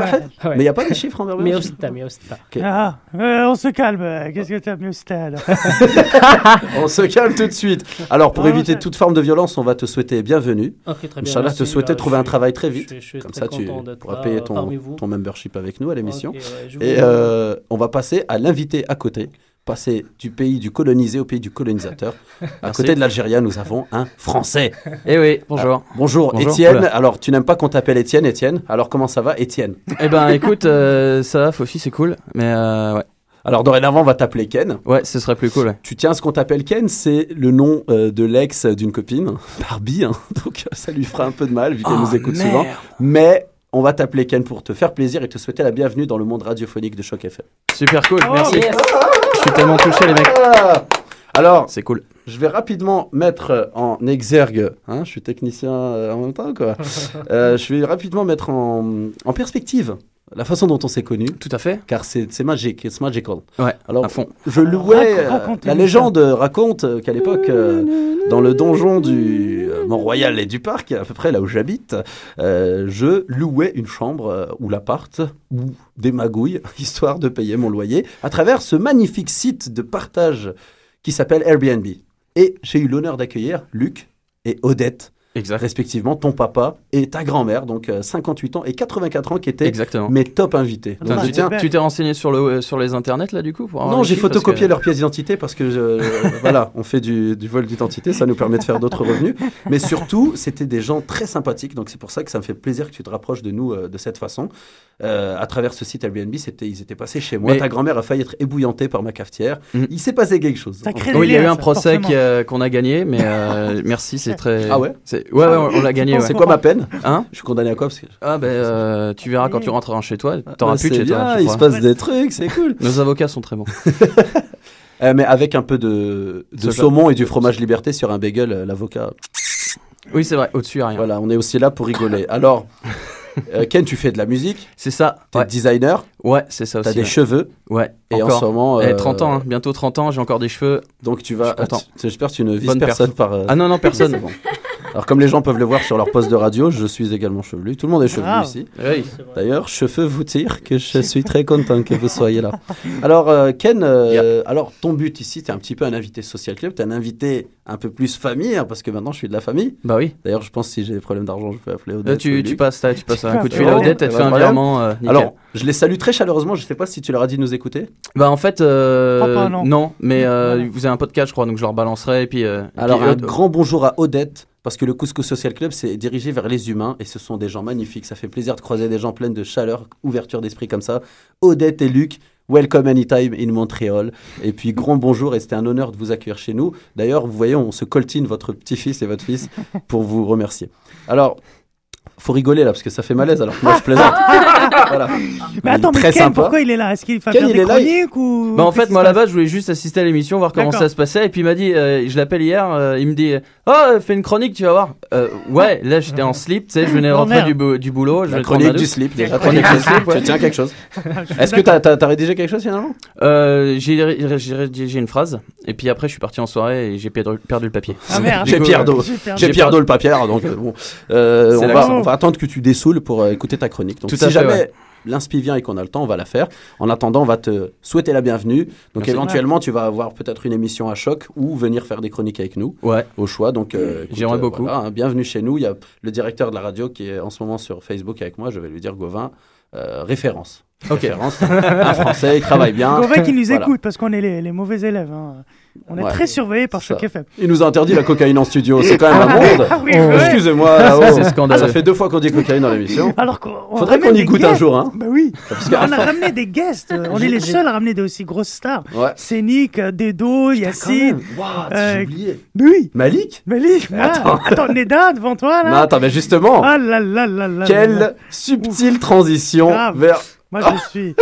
Speaker 2: il n'y a pas de chiffres en berbère
Speaker 7: Miaousta, miaousta.
Speaker 3: Ah, euh, on se calme. euh, Qu'est-ce que t'as mieux, stade
Speaker 2: On se calme tout de suite. Alors pour
Speaker 3: Ah,
Speaker 2: éviter toute forme de violence, on va te souhaiter bienvenue.
Speaker 7: Ok, très bien.
Speaker 2: Inch'Allah, te souhaiter
Speaker 7: euh,
Speaker 2: trouver un travail très
Speaker 7: je
Speaker 2: vite.
Speaker 7: suis- je suis
Speaker 2: Comme
Speaker 7: très
Speaker 2: ça, tu pourras
Speaker 7: là,
Speaker 2: payer
Speaker 7: parmi
Speaker 2: ton, membership avec nous à l'émission. Et euh, on va passer à l'invité à côté. Passer du pays du colonisé au pays du colonisateur. À côté de l'Algérie, nous avons un Français.
Speaker 6: Eh oui, bonjour.
Speaker 2: Bonjour,
Speaker 6: Bonjour.
Speaker 2: Étienne. Alors, tu n'aimes pas qu'on t'appelle Étienne, Étienne? Alors, comment ça va, Étienne?
Speaker 6: Eh ben écoute, euh, ça va, Fofi, c'est cool. Mais euh, ouais.
Speaker 2: Alors, dorénavant, on va t'appeler Ken.
Speaker 6: ouais, ce serait plus cool. ouais.
Speaker 2: Tu tiens à ce qu'on t'appelle Ken, c'est le nom euh, de l'ex d'une copine, Barbie. hein. Donc, ça lui fera un peu de mal vu qu'elle
Speaker 6: Oh,
Speaker 2: nous écoute
Speaker 6: merde.
Speaker 2: souvent. Mais on va t'appeler Ken pour te faire plaisir et te souhaiter la bienvenue dans le monde radiophonique de Choc FM.
Speaker 6: Super cool,
Speaker 3: Oh,
Speaker 6: merci.
Speaker 7: Yes.
Speaker 6: Je suis tellement touché, les mecs.
Speaker 2: Ah Alors,
Speaker 6: C'est cool.
Speaker 2: Je vais rapidement mettre euh, en exergue, hein, je suis technicien euh, en même temps, quoi. Euh, je vais rapidement mettre en, en perspective la façon dont on s'est connus,
Speaker 6: Tout à fait.
Speaker 2: car c'est c'est magique, it's magical.
Speaker 6: Ouais,
Speaker 2: Alors,
Speaker 6: à fond.
Speaker 2: je louais,
Speaker 3: rac-
Speaker 2: euh, la légende raconte euh, qu'à l'époque, euh, dans le donjon du euh, Mont-Royal et du Parc, à peu près là où j'habite, euh, je louais une chambre ou l'appart ou des magouilles, histoire de payer mon loyer, à travers ce magnifique site de partage qui s'appelle Airbnb. Et j'ai eu l'honneur d'accueillir Luc et Odette,
Speaker 6: Exact.
Speaker 2: respectivement ton papa et ta grand-mère, donc euh, 58 ans et 84 ans, qui étaient
Speaker 6: Exactement.
Speaker 2: mes top invités.
Speaker 3: Ah,
Speaker 2: Donc,
Speaker 6: tu
Speaker 2: tiens-
Speaker 3: belle.
Speaker 6: tu t'es renseigné sur, le, sur les internets là du coup pour
Speaker 2: non, j'ai photocopié
Speaker 6: que-
Speaker 2: leur pièce d'identité parce que je- voilà, on fait du, du vol d'identité, ça nous permet de faire d'autres revenus. Mais surtout, c'était des gens très sympathiques, donc c'est pour ça que ça me fait plaisir que tu te rapproches de nous euh, de cette façon. Euh, à travers ce site Airbnb, c'était, ils étaient passés chez moi.
Speaker 6: Mais-
Speaker 2: Ta grand-mère a failli être ébouillantée par ma cafetière.
Speaker 6: Mhm.
Speaker 2: Il s'est passé quelque chose.
Speaker 3: Ça crée
Speaker 6: Oui, il y a eu un procès euh, qu'on a gagné, mais euh, merci, c'est très.
Speaker 2: Ah ouais?
Speaker 6: C'est- Ouais, ouais, on, on l'a gagné. Ouais.
Speaker 2: C'est quoi ma peine?
Speaker 6: Hein?
Speaker 2: Je suis condamné à quoi? Parce que...
Speaker 6: Ah ben, euh, tu verras quand tu rentreras chez toi, t'auras
Speaker 2: Ah,
Speaker 6: plus de chez toi.
Speaker 2: bien,
Speaker 6: je
Speaker 2: il se passe des trucs, c'est cool.
Speaker 6: Nos avocats sont très bons.
Speaker 2: Euh, mais avec un peu de, saumon et du fromage liberté sur un bagel, euh, l'avocat.
Speaker 6: Oui, c'est vrai, au-dessus, rien.
Speaker 2: Voilà, on est aussi là pour rigoler. Alors, euh, Ken, tu fais de la musique,
Speaker 6: C'est ça.
Speaker 2: t'es
Speaker 6: Ouais,
Speaker 2: designer,
Speaker 6: ouais c'est ça
Speaker 2: t'as
Speaker 6: aussi.
Speaker 2: des
Speaker 6: ouais.
Speaker 2: cheveux,
Speaker 6: Ouais,
Speaker 2: et en ce moment.
Speaker 6: Eh,
Speaker 2: euh,
Speaker 6: 30 ans, hein, bientôt 30 ans, j'ai encore des cheveux.
Speaker 2: Donc tu vas. Ah, J'espère que tu ne vises
Speaker 6: Bonne
Speaker 2: personne par. euh,
Speaker 6: Ah non, non, personne.
Speaker 2: bon. Alors, comme les gens peuvent le voir sur leur poste de radio, je suis également chevelu. Tout le monde est chevelu ici.
Speaker 6: Oui.
Speaker 2: D'ailleurs, je veux vous dire que je suis très content que vous soyez là. Alors, euh, Ken, euh, alors ton but ici, tu es un petit peu un invité social club, tu es un invité un peu plus famille, hein, parce que maintenant je suis de la famille.
Speaker 6: Bah oui.
Speaker 2: D'ailleurs, je pense que si j'ai des problèmes d'argent, je peux appeler Odette. ou
Speaker 6: tu, passes, là, tu passes un coup de fil à
Speaker 3: Odette,
Speaker 6: elle te fait un virement. euh.
Speaker 2: Alors, je les salue très chaleureusement. Je sais pas si tu leur as dit de nous écouter.
Speaker 6: Bah en fait, euh,
Speaker 3: Crois pas, non.
Speaker 6: mais euh,
Speaker 3: Voilà.
Speaker 6: vous avez un podcast, je crois, donc je leur balancerai. Et puis, euh, et
Speaker 2: Alors,
Speaker 6: puis,
Speaker 2: un
Speaker 6: euh,
Speaker 2: grand bonjour à Odette, parce que le Couscous Social Club, c'est dirigé vers les humains, et ce sont des gens magnifiques. Ça fait plaisir de croiser des gens pleins de chaleur, ouverture d'esprit comme ça. Odette et Luc, welcome anytime in Montréal. Et puis, grand bonjour, et c'était un honneur de vous accueillir chez nous. D'ailleurs, vous voyez, on se coltine votre petit-fils et votre fils pour vous remercier. Alors, faut rigoler là, parce que ça fait malaise, alors que moi je plaisante. voilà.
Speaker 3: Mais attends, mais Ken,
Speaker 2: sympa.
Speaker 3: pourquoi il est là? Est-ce qu'il va
Speaker 2: Ken,
Speaker 3: faire des
Speaker 2: est là, il-
Speaker 3: chroniques ou
Speaker 6: Bah en fait moi là-bas je voulais juste assister à l'émission voir comment ça se passait et puis il m'a dit euh, je l'appelle hier euh, il me dit oh fais une chronique tu vas voir Euh, ouais là j'étais en slip tu sais je venais rentrer du, bou- du boulot je
Speaker 2: La chronique du slip, déjà.
Speaker 6: La chronique du slip, ouais.
Speaker 2: Tu tiens quelque chose. Est-ce que t'as as, rédigé quelque chose finalement?
Speaker 6: Euh, j'ai rédigé une phrase et puis après je suis parti en soirée et j'ai perdu, perdu le papier
Speaker 3: Ah merde.
Speaker 2: J'ai Pierre
Speaker 6: euh.
Speaker 3: J'ai
Speaker 2: Pierre le papier, donc euh, bon. Euh, on, va. On va attendre que tu dessoules pour euh, écouter ta chronique. Donc
Speaker 6: Tout
Speaker 2: si
Speaker 6: à fait,
Speaker 2: jamais
Speaker 6: ouais.
Speaker 2: l'inspi vient et qu'on a le temps, on va la faire. En attendant, on va te souhaiter la bienvenue. Donc
Speaker 6: Merci.
Speaker 2: éventuellement, tu vas avoir peut-être une émission à choc ou venir faire des chroniques avec nous
Speaker 6: Ouais.
Speaker 2: au choix. Donc euh, écoute,
Speaker 6: J'aimerais
Speaker 2: euh,
Speaker 6: beaucoup.
Speaker 2: voilà, hein, bienvenue chez nous. Il y a le directeur de la radio qui est en ce moment sur Facebook avec moi. Je vais lui dire Gauvin, euh, référence.
Speaker 6: Ok.
Speaker 2: Référence. un Français, il travaille bien.
Speaker 3: Gauvin qui nous
Speaker 2: Voilà.
Speaker 3: écoute parce qu'on est les, les mauvais élèves. hein. On est
Speaker 2: Ouais.
Speaker 3: très surveillés par. Choc FM.
Speaker 2: Il nous a interdit la cocaïne en studio. C'est quand même un monde.
Speaker 3: Ah oui,
Speaker 2: Oh,
Speaker 3: ouais.
Speaker 2: Excusez-moi.
Speaker 6: C'est scandaleux.
Speaker 2: Ça fait deux fois qu'on dit cocaïne dans l'émission.
Speaker 3: Alors qu'on
Speaker 2: Faudrait qu'on y
Speaker 3: des
Speaker 2: goûte un jour, hein.
Speaker 3: Bah oui. On a ramené des guests. On est les seuls à ramener de aussi grosses stars.
Speaker 2: Ouais.
Speaker 3: Scénic, euh, Dedo, Yacine.
Speaker 2: What,
Speaker 3: Euh,
Speaker 2: j'ai oublié.
Speaker 3: Mais oui.
Speaker 2: Malik
Speaker 3: Malik, moi.
Speaker 2: attends.
Speaker 3: Attends, Neda devant toi
Speaker 2: Non,
Speaker 3: là.
Speaker 2: attends, mais justement,
Speaker 3: Ah là là là là. là là.
Speaker 2: quelle subtile transition
Speaker 3: Grave.
Speaker 2: vers.
Speaker 3: Moi je suis.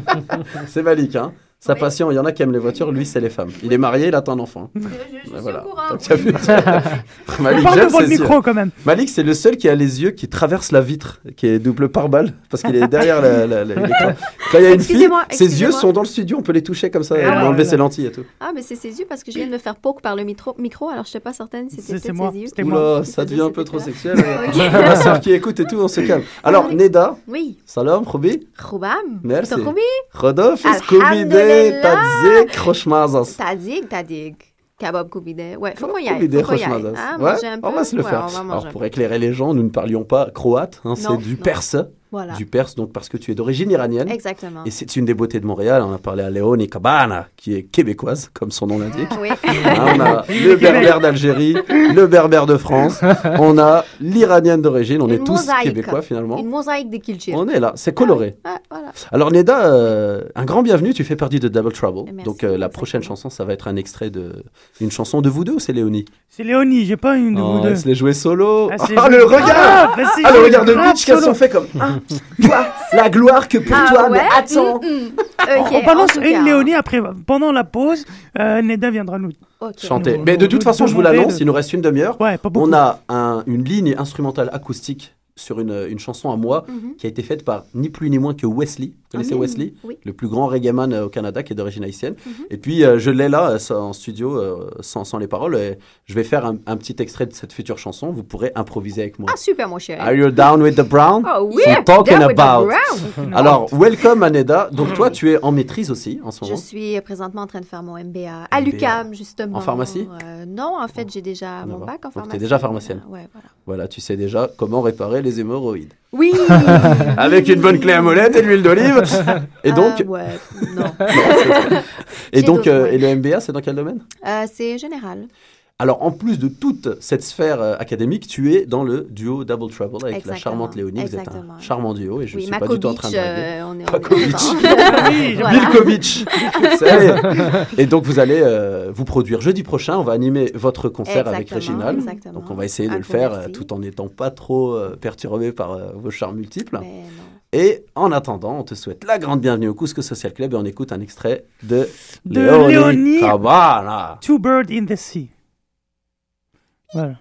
Speaker 2: C'est Malik, hein. Sa
Speaker 8: Oui.
Speaker 2: passion, il y en a qui aiment les voitures, lui, c'est les femmes. Il est marié, il attend un enfant.
Speaker 8: Je, je- je
Speaker 2: Ouais,
Speaker 8: suis
Speaker 2: voilà.
Speaker 8: au courant.
Speaker 2: Donc, tu as vu Malik,
Speaker 3: Parle devant le
Speaker 2: ses yeux.
Speaker 3: micro quand même.
Speaker 2: Malik, c'est le seul qui a les yeux qui traversent la vitre, qui est double pare-balles, parce qu'il est derrière la- la- la- l'écran. Quand il y a une fille,
Speaker 8: Excusez-moi,
Speaker 2: ses yeux sont dans le studio, on peut les toucher comme ça,
Speaker 3: Ah ouais, ouais.
Speaker 2: ses lentilles et tout.
Speaker 8: Ah, mais c'est ses yeux parce que je viens de me faire poke par le micro, micro alors je n'étais pas certaine si
Speaker 3: C'est
Speaker 8: c'était
Speaker 3: c'est
Speaker 8: peut-être
Speaker 3: moi.
Speaker 8: ses yeux.
Speaker 2: Oula, ça devient un peu trop sexuel. Ma soeur qui écoute et tout, on se calme. Alors. Neda,
Speaker 8: Oui.
Speaker 2: salam, Ruby,
Speaker 8: Roubam.
Speaker 2: Merci.
Speaker 8: Roubam.
Speaker 2: Rodolphe, Tadzik, Rochmazas.
Speaker 8: Tadig, tadig. Kebab Koubide. Ouais, faut qu'on y aille. Faut qu'on y aille. Ah,
Speaker 2: Ouais, on va se le
Speaker 8: Ouais,
Speaker 2: faire. Alors, pour éclairer les gens, nous ne parlions pas croate, hein, c'est du perse.
Speaker 8: Voilà.
Speaker 2: Du perse, donc parce que tu es d'origine iranienne.
Speaker 8: Exactement.
Speaker 2: Et c'est une des beautés de Montréal. On a parlé à Léonie Cabana, qui est québécoise, comme son nom l'indique.
Speaker 8: Oui.
Speaker 2: Hein, on a le berbère d'Algérie, le berbère de France, on a l'iranienne d'origine, on
Speaker 8: Une
Speaker 2: est tous
Speaker 8: mosaïque.
Speaker 2: québécois finalement.
Speaker 8: Une mosaïque de culture.
Speaker 2: On est là, c'est coloré.
Speaker 8: Ah, voilà.
Speaker 2: Alors Neda, euh, un grand bienvenue, tu fais partie de Double Trouble.
Speaker 8: Merci,
Speaker 2: Donc euh, la prochaine chanson, ça va être un extrait de une chanson de vous deux ou c'est Léonie?
Speaker 3: C'est Léonie, j'ai pas une de
Speaker 2: Oh,
Speaker 3: vous deux.
Speaker 2: elle se l'est jouée solo.
Speaker 3: Ah,
Speaker 2: Ah, le regard
Speaker 3: Ah, bah,
Speaker 2: Ah le regard de bitch qu'elles sont fait comme Ah, toi, la gloire que pour
Speaker 8: Ah
Speaker 2: toi, mais attends
Speaker 8: Mm, mm.
Speaker 3: On- balance une
Speaker 8: cas.
Speaker 3: Léonie après, pendant la pause, euh, Neda viendra nous.
Speaker 2: Chanter.
Speaker 3: Nous-
Speaker 2: Mais de
Speaker 3: nous-
Speaker 2: toute façon, je vous l'annonce,
Speaker 3: de-
Speaker 2: il nous reste une demi-heure.
Speaker 3: Ouais.
Speaker 2: On a un- une ligne instrumentale acoustique sur une, une chanson à moi
Speaker 8: Mhm.
Speaker 2: qui a été faite par ni plus ni moins que Wesley. Vous connaissez
Speaker 8: Ah,
Speaker 2: Wesley
Speaker 8: oui.
Speaker 2: Le plus grand reggaeman euh, au Canada qui est d'origine haïtienne.
Speaker 8: Mhm.
Speaker 2: Et puis euh, je l'ai là euh, en studio euh, sans, sans les paroles. Et je vais faire un, un petit extrait de cette future chanson. Vous pourrez improviser avec moi.
Speaker 8: Ah, super, mon chéri.
Speaker 2: Are you down with the brown?
Speaker 8: Ah oui,
Speaker 2: talking
Speaker 8: down with the
Speaker 2: about.
Speaker 8: brown.
Speaker 2: Alors, welcome Aneda. Donc toi, tu es en maîtrise aussi en ce
Speaker 8: Je
Speaker 2: moment.
Speaker 8: suis présentement en train de faire mon MBA à l'UCAM, justement.
Speaker 2: En pharmacie?
Speaker 8: Euh, Non, en fait, j'ai déjà mon
Speaker 2: D'accord.
Speaker 8: bac en
Speaker 2: Donc, t'es
Speaker 8: pharmacie.
Speaker 2: déjà pharmacienne.
Speaker 8: Ouais, voilà.
Speaker 2: Voilà, tu sais déjà comment réparer les hémorroïdes.
Speaker 8: Oui
Speaker 2: Avec une bonne clé à molette et de l'huile d'olive. Et donc,
Speaker 8: Euh, ouais, non.
Speaker 2: et donc, euh, et le MBA, c'est dans quel domaine
Speaker 8: Euh, c'est général.
Speaker 2: Alors, en plus de toute cette sphère euh, académique, tu es dans le duo Double Trouble avec la charmante Léonie. Vous êtes
Speaker 8: Exactement.
Speaker 2: un charmant duo et je
Speaker 8: oui,
Speaker 2: suis pas du tout en train de draguer.
Speaker 8: euh, on est,
Speaker 2: Makovic.
Speaker 8: Voilà.
Speaker 2: Bilkovic. Et donc, vous allez euh, vous produire jeudi prochain. On va animer votre concert avec
Speaker 8: Exactement,
Speaker 2: Réginald.
Speaker 8: exactement.
Speaker 2: Donc, on va essayer de
Speaker 8: Un
Speaker 2: le faire
Speaker 8: merci.
Speaker 2: euh, tout en n'étant pas trop euh, perturbé par euh, vos charmes multiples.
Speaker 8: Mais non.
Speaker 2: Et en attendant, on te souhaite la grande bienvenue au Couscous Social Club et on écoute un extrait de,
Speaker 3: De
Speaker 2: Léonie
Speaker 3: Léonie.
Speaker 2: Cabana.
Speaker 3: Two Birds in the Sea. Voilà.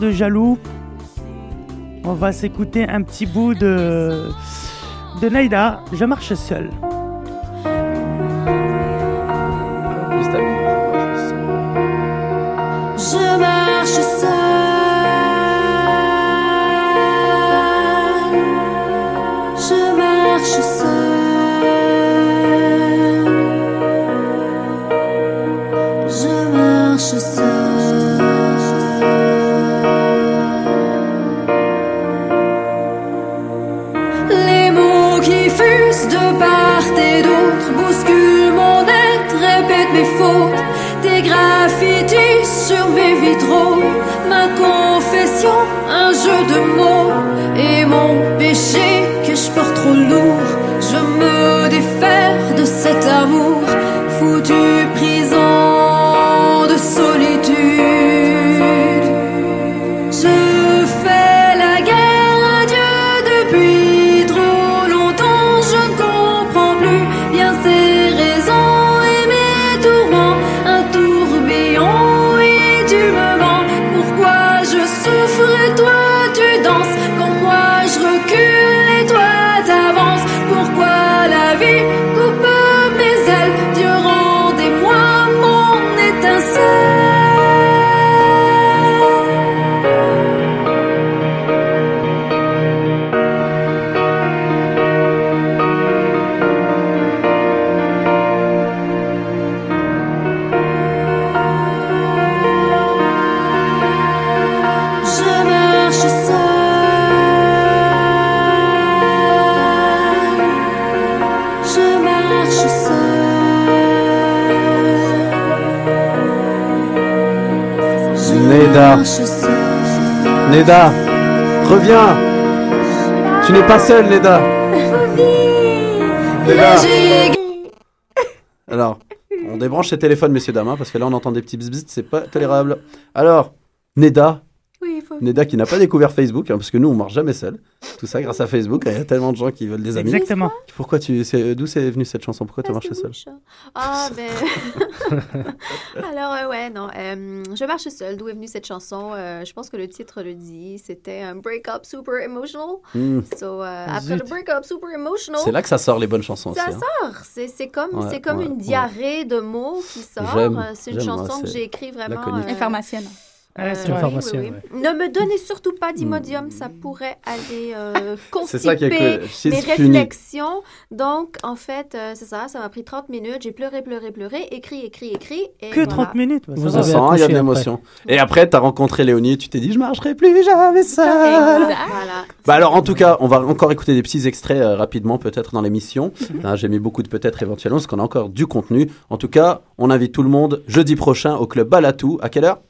Speaker 5: De jaloux, on va s'écouter un petit bout de de Naïda. Je marche seul.
Speaker 2: Neda.
Speaker 9: seule.
Speaker 2: Reviens Tu n'es pas seul, Neda Alors, on débranche ses téléphones, messieurs, dames, hein, parce que là, on entend des petits bzz, c'est pas tolérable. Alors, Neda. Neda qui n'a pas découvert Facebook, hein, parce que nous, on marche jamais seul. Tout ça grâce à Facebook, il y a tellement de gens qui veulent des amis.
Speaker 5: Exactement.
Speaker 2: Pourquoi tu... c'est- D'où c'est venu cette chanson? Pourquoi tu marches seul?
Speaker 10: Ah, ben. Alors, euh, ouais, non. euh, je marche seule. D'où est venue cette chanson? Euh, je pense que le titre le dit. C'était un break-up super emotional. So, euh, après le break-up super emotional.
Speaker 2: C'est là que ça sort les bonnes chansons
Speaker 10: Ça
Speaker 2: aussi. hein.
Speaker 10: sort. C'est c'est comme,
Speaker 2: Ouais,
Speaker 10: c'est comme
Speaker 2: ouais,
Speaker 10: une
Speaker 2: ouais.
Speaker 10: diarrhée de mots qui sort.
Speaker 2: J'aime,
Speaker 10: C'est une
Speaker 2: moi,
Speaker 10: chanson que
Speaker 2: c'est
Speaker 10: j'ai écrite vraiment. euh,
Speaker 11: Informatienne.
Speaker 10: Euh,
Speaker 7: c'est une
Speaker 10: oui,
Speaker 7: pharmacienne,
Speaker 10: oui, oui. Ne me donnez surtout pas d'imodium, ça pourrait aller euh,
Speaker 2: Hmm.
Speaker 10: Constiper mes réflexions. Donc, en fait, euh, c'est ça, ça m'a pris 30 minutes. J'ai pleuré, pleuré, pleuré, écrit, écrit, écrit. Et
Speaker 5: Que
Speaker 10: voilà.
Speaker 5: 30 minutes bah,
Speaker 7: Vous avez
Speaker 2: il y a de l'émotion. Et après, tu as rencontré Léonie, tu t'es dit, je marcherai plus jamais seul.
Speaker 10: Exact. Voilà.
Speaker 2: Bah alors en tout cas, on va encore écouter des petits extraits euh, rapidement peut-être dans l'émission. Hein, J'ai mis beaucoup de peut-être éventuellement parce qu'on a encore du contenu. En tout cas, on invite tout le monde jeudi prochain au club Balatou. À quelle heure?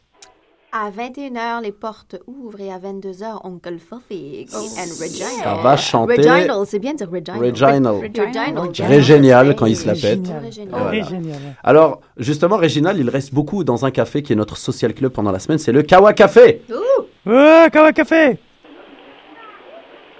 Speaker 10: À 21h, les portes ouvrent et à 22h, Oncle Fofix and Regina.
Speaker 2: Ça va chanter.
Speaker 10: Reginal, c'est bien de dire Reginal.
Speaker 2: Reginal.
Speaker 10: Reginal.
Speaker 2: Très génial quand il se la pète. Voilà. Alors justement, Réginal, il reste beaucoup dans un café qui est notre social club pendant la semaine. C'est le Kawa Café.
Speaker 5: Ouais, Kawa Café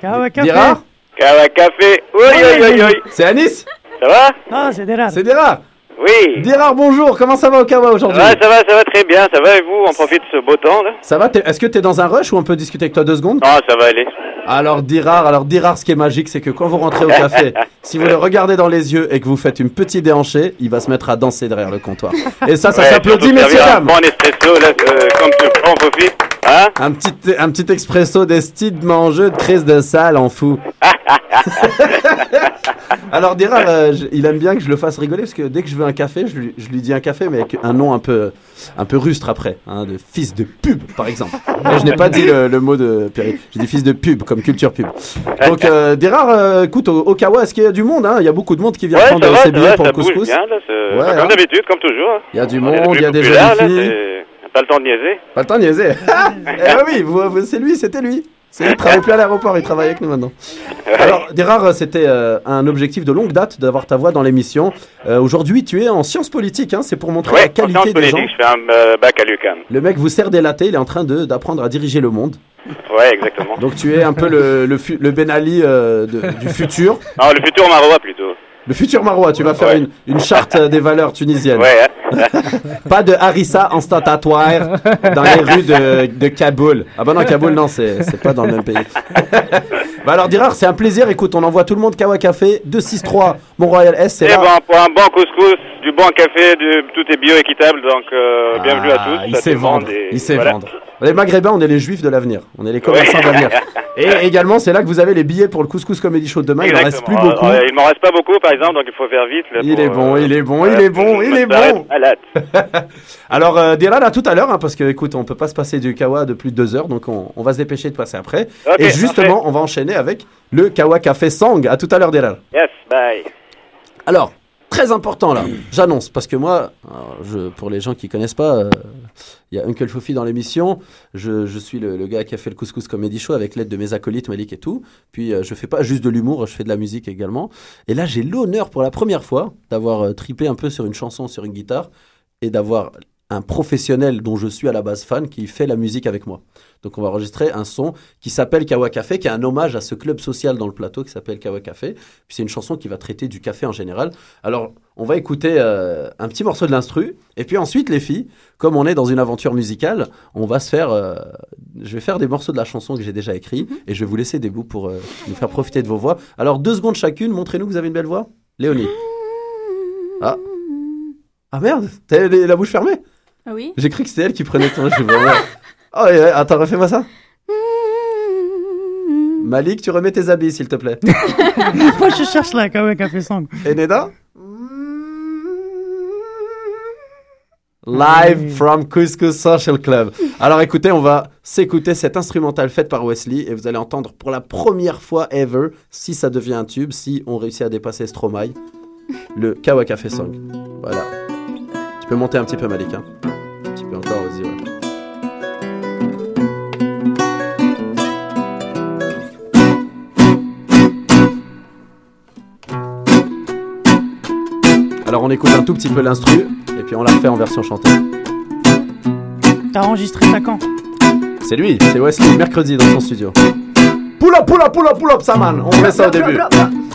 Speaker 5: Kawa Café
Speaker 2: Dira
Speaker 12: Kawa Café. Oui, oui, oui, oui.
Speaker 2: C'est Anis
Speaker 12: Ça va?
Speaker 5: Ah, c'est des rares.
Speaker 2: C'est Dira
Speaker 12: Oui.
Speaker 2: Dira, bonjour. Comment ça va au Kawa
Speaker 12: Ça
Speaker 2: aujourd'hui
Speaker 12: va, ça va, ça va très bien. Ça va et vous On profite de ce beau temps là
Speaker 2: Ça va t'es- Est-ce que tu es dans un rush ou on peut discuter avec toi deux secondes
Speaker 12: Non, ça va aller.
Speaker 2: Alors Dirar, alors Dirar, ce qui est magique, c'est que quand vous rentrez au café, si vous le regardez dans les yeux et que vous faites une petite déhanchée, il va se mettre à danser derrière le comptoir. Et ça, ça
Speaker 12: Ouais,
Speaker 2: s'applaudit,
Speaker 12: surtout
Speaker 2: messieurs
Speaker 12: servir un
Speaker 2: dames.
Speaker 12: Bon espresso là, euh, comme tu prends, Fofi. Hein
Speaker 2: Un petit, un petit expresso d'estide mangeux de crise de salle en fou. Alors Dirar, euh, il aime bien que je le fasse rigoler parce que dès que je veux un café, je lui, je lui dis un café, mais avec un nom un peu, un peu rustre après, hein, de fils de pub, par exemple. Je n'ai pas dit le, le mot de Perry, j'ai dit fils de pub, comme culture pub. Donc euh, Dirar, euh, écoute, au, au Kawa, est-ce qu'il y a du monde hein? Il y a beaucoup de monde qui vient
Speaker 12: Ouais,
Speaker 2: prendre
Speaker 12: va,
Speaker 2: ses billets
Speaker 12: va,
Speaker 2: pour le couscous.
Speaker 12: bien là. comme
Speaker 2: hein.
Speaker 12: d'habitude, comme toujours.
Speaker 2: Il y a du monde, il y a des
Speaker 12: là,
Speaker 2: filles.
Speaker 12: Pas le temps de niaiser.
Speaker 2: Pas le temps de niaiser. eh oui, c'est lui, c'était lui. Il travaille plus à l'aéroport, il travaille avec nous maintenant. Alors, Dirar, c'était euh, un objectif de longue date d'avoir ta voix dans l'émission. Euh, Aujourd'hui, tu es en sciences politiques, hein, c'est pour montrer
Speaker 12: Ouais,
Speaker 2: la qualité des gens.
Speaker 12: je fais un euh, bac à l'UQAM.
Speaker 2: Le mec vous sert des latés, il est en train de- d'apprendre à diriger le monde.
Speaker 12: Ouais, exactement.
Speaker 2: Donc tu es un peu le, le, Ben Ali du futur.
Speaker 12: Non, le futur Marois plutôt.
Speaker 2: Le futur Marois, tu vas faire
Speaker 13: Ouais.
Speaker 2: une, une charte des valeurs tunisiennes.
Speaker 13: Ouais, hein.
Speaker 2: Pas de harissa instantatoire dans les rues de, de Kaboul. Ah bah non, Kaboul, non, c'est pas dans le même pays. bah alors, Dirar, c'est un plaisir. Écoute, on envoie tout le monde Kawa Café, 263 Mont-Royal S, c'est
Speaker 13: Et
Speaker 2: là.
Speaker 13: bon, pour un bon couscous, du bon café, du, tout est bio-équitable, donc euh, bienvenue à
Speaker 2: Ah,
Speaker 13: tous.
Speaker 2: Il sait vendre. Il sait
Speaker 13: voilà.
Speaker 2: vendre. Les Maghrébins, on est les juifs de l'avenir. On est les commerçants
Speaker 13: Ouais.
Speaker 2: de l'avenir. Et également, c'est là que vous avez les billets pour le Couscous Comedy Show de demain. Il en reste plus beaucoup.
Speaker 13: Euh, il m'en reste pas beaucoup, par exemple, donc il faut faire vite. là,
Speaker 2: Il
Speaker 13: pour,
Speaker 2: est bon,
Speaker 13: euh,
Speaker 2: il est bon, il est bon, il est bon.
Speaker 13: l'hâte.
Speaker 2: Alors, euh, Dirar, à tout à l'heure, hein, parce que, écoute, on peut pas se passer du Kawa de plus de deux heures, donc on, on va se dépêcher de passer après. Et justement,
Speaker 13: parfait.
Speaker 2: on va enchaîner avec le Kawa Café Sang. À tout à l'heure, Dirar.
Speaker 13: Yes, bye.
Speaker 2: Alors, très important là, j'annonce, parce que moi, pour les gens qui connaissent pas, euh, il y a Uncle Fofi dans l'émission, je, suis le, gars qui a fait le Couscous Comedy Show avec l'aide de mes acolytes, Malik et tout, puis euh, je fais pas juste de l'humour, je fais de la musique également, et là j'ai l'honneur pour la première fois d'avoir euh, tripé un peu sur une chanson, sur une guitare, et d'avoir un professionnel dont je suis à la base fan qui fait la musique avec moi. Donc on va enregistrer un son qui s'appelle Kawa Café, qui est un hommage à ce club social dans le plateau qui s'appelle Kawa Café. Puis c'est une chanson qui va traiter du café en général. Alors on va écouter euh, un petit morceau de l'instru, et puis ensuite les filles, comme on est dans une aventure musicale, on va se faire, euh, je vais faire des morceaux de la chanson que j'ai déjà écrit, et je vais vous laisser des bouts pour euh, nous faire profiter de vos voix. Alors deux secondes chacune, montrez-nous que vous avez une belle voix. Léonie. Ah. Ah merde, t'as la bouche fermée
Speaker 10: Ah oui
Speaker 2: J'ai cru que c'était elle qui prenait ton jeu. Oh, ouais, attends, refais-moi ça. Malik, tu remets tes habits, s'il te plaît.
Speaker 3: Moi, je cherche la Kawa Café Sang.
Speaker 2: Et Neda? Live from Couscous Social Club. Alors écoutez, on va s'écouter cette instrumentale faite par Wesley et vous allez entendre pour la première fois ever, si ça devient un tube, si on réussit à dépasser Stromae, le Kawa Café Song. Voilà. Tu peux monter un petit peu Malik. Hein. On écoute un tout petit peu l'instru et puis on la refait en version chantée.
Speaker 3: T'as enregistré ça quand
Speaker 2: C'est lui, c'est Wesley, mercredi dans son studio. Pull up, pull up, pull up, pull up, Saman. On met ça au début.
Speaker 3: Poula,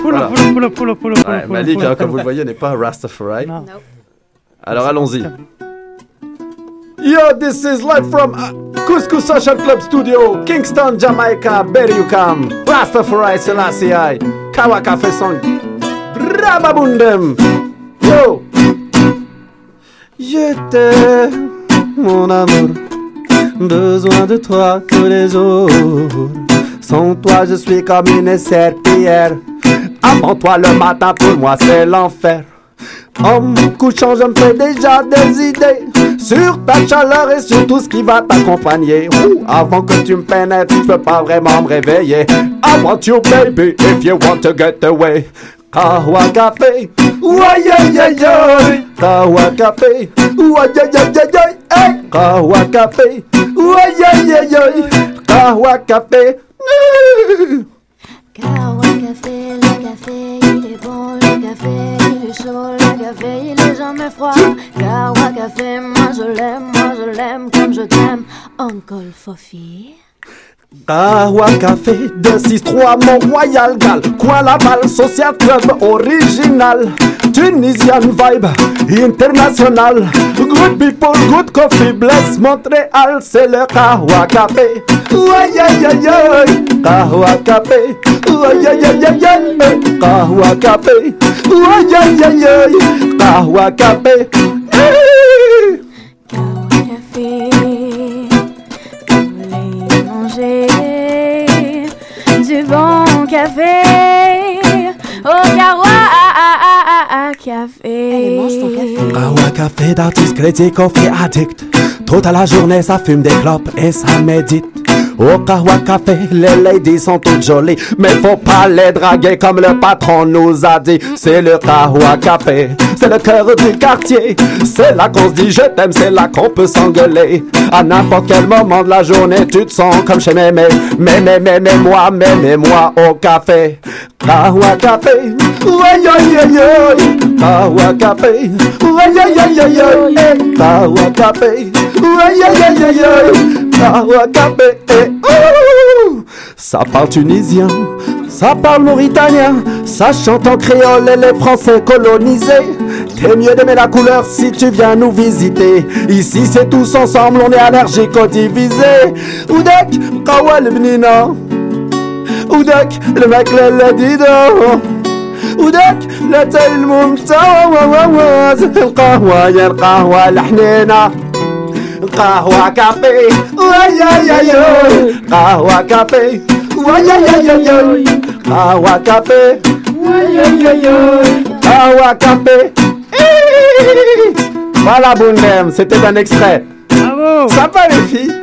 Speaker 2: Voilà.
Speaker 3: poula, poula, poula, poula,
Speaker 2: Ouais,
Speaker 3: poula,
Speaker 2: Malik, hein, comme vous le voyez, n'est pas Rastafari.
Speaker 3: Non.
Speaker 2: Alors allons-y. Yo, this is live from uh, Couscous Social Club Studio, Kingston, Jamaica. Better you come. Rastafari Selassie I. Kawa Café Song. Yo. Je t'aime, mon amour. Besoin de toi tous les jours. Sans toi, je suis comme une serpillière. Avant toi, le matin, pour moi, c'est l'enfer. En me couchant, je me fais déjà des idées sur ta chaleur et sur tout ce qui va t'accompagner. Avant que tu me pénètres, je peux pas vraiment me réveiller. I want you, baby, if you want to get away. Kawa café, ouais, yeah, yeah, yeah. Kawa café, yeah, yeah, yeah. Hey. Kawa café, yeah, yeah, yeah. Kawa café.
Speaker 8: Café, le café, il est bon, le café, il est chaud, le café, il est jamais froid. Kawa café, moi je l'aime, moi je l'aime comme je t'aime. Uncle Fofi.
Speaker 2: Kawa Café 263 Mont-Royal Gal Coin Laval Social Club original. Tunisian vibe international. Good people, good coffee Bless Montréal C'est le Kawa Café. Ouais, yeah, yeah, yeah Kawa Café. Ouais, yeah, yeah, yeah, yeah Kawa Café. Ouais, yeah, yeah, yeah Kawa Café,
Speaker 8: bon café au Kawa café. mange ton café.
Speaker 2: Kawa Café d'artiste critique coffee addict Toute la journée ça fume des clopes et ça médite Au Café, les ladies sont toutes jolies. Mais faut pas les draguer comme le patron nous a dit. C'est le Kawa Café, c'est le cœur du quartier. C'est là qu'on se dit je t'aime, c'est là qu'on peut s'engueuler. À n'importe quel moment de la journée tu te sens comme chez mémé. Mémé, mémé, moi, mémé, moi au café. Kawa Café, ouais, yeah, yeah. Kawa Café, ouais. Eh, Café, ouais, Café eh, ouh. Ça parle tunisien, ça parle mauritanien, ça chante en créole et les Français colonisés. T'es mieux d'aimer la couleur si tu viens nous visiter. Ici c'est tous ensemble, on est allergique aux divisés. Oudek, Kawa le Benina. Oudek, le mec le le dido. وداك لا الممتاز القهوة يا القهوة الحنينة Rawa café, aïe aïe aïe aïe. Rawa café, aïe aïe aïe aïe aïe. Rawa café, aïe Voilà Boundem, c'était un extrait.
Speaker 3: Bravo.
Speaker 2: Ça va les filles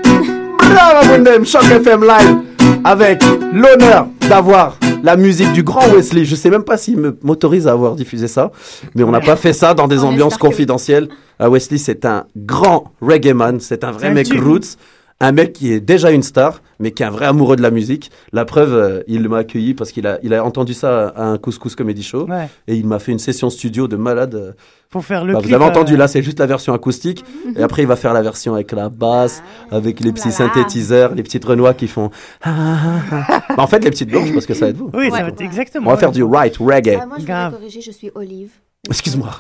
Speaker 2: Bravo Boundem, Choc FM Live avec l'honneur d'avoir la musique du grand Wesley. Je sais même pas s'il me- m'autorise à avoir diffusé ça, mais on n'a pas fait ça dans des ambiances confidentielles. Ah, Wesley, c'est un grand reggae man, c'est un vrai mec
Speaker 3: tube.
Speaker 2: roots. Un mec qui est déjà une star, mais qui est un vrai amoureux de la musique. La preuve, euh, il m'a accueilli parce qu'il a, il a entendu ça à un Couscous Comedy Show.
Speaker 3: Ouais,
Speaker 2: Et il m'a fait une session studio de malade. euh,
Speaker 3: pour faire le
Speaker 2: bah, vous avez entendu
Speaker 3: euh,
Speaker 2: là, c'est juste la version acoustique. Et après, il va faire la version avec la basse, avec les petits synthétiseurs, les petites renois qui font. Ah, ah, ah. Bah, en fait, les petites blanches, parce que ça va être vous.
Speaker 3: Oui, ça va être exactement.
Speaker 2: On va faire du right reggae.
Speaker 10: Ah, moi, je vais corriger, je suis Olive.
Speaker 2: Excuse-moi.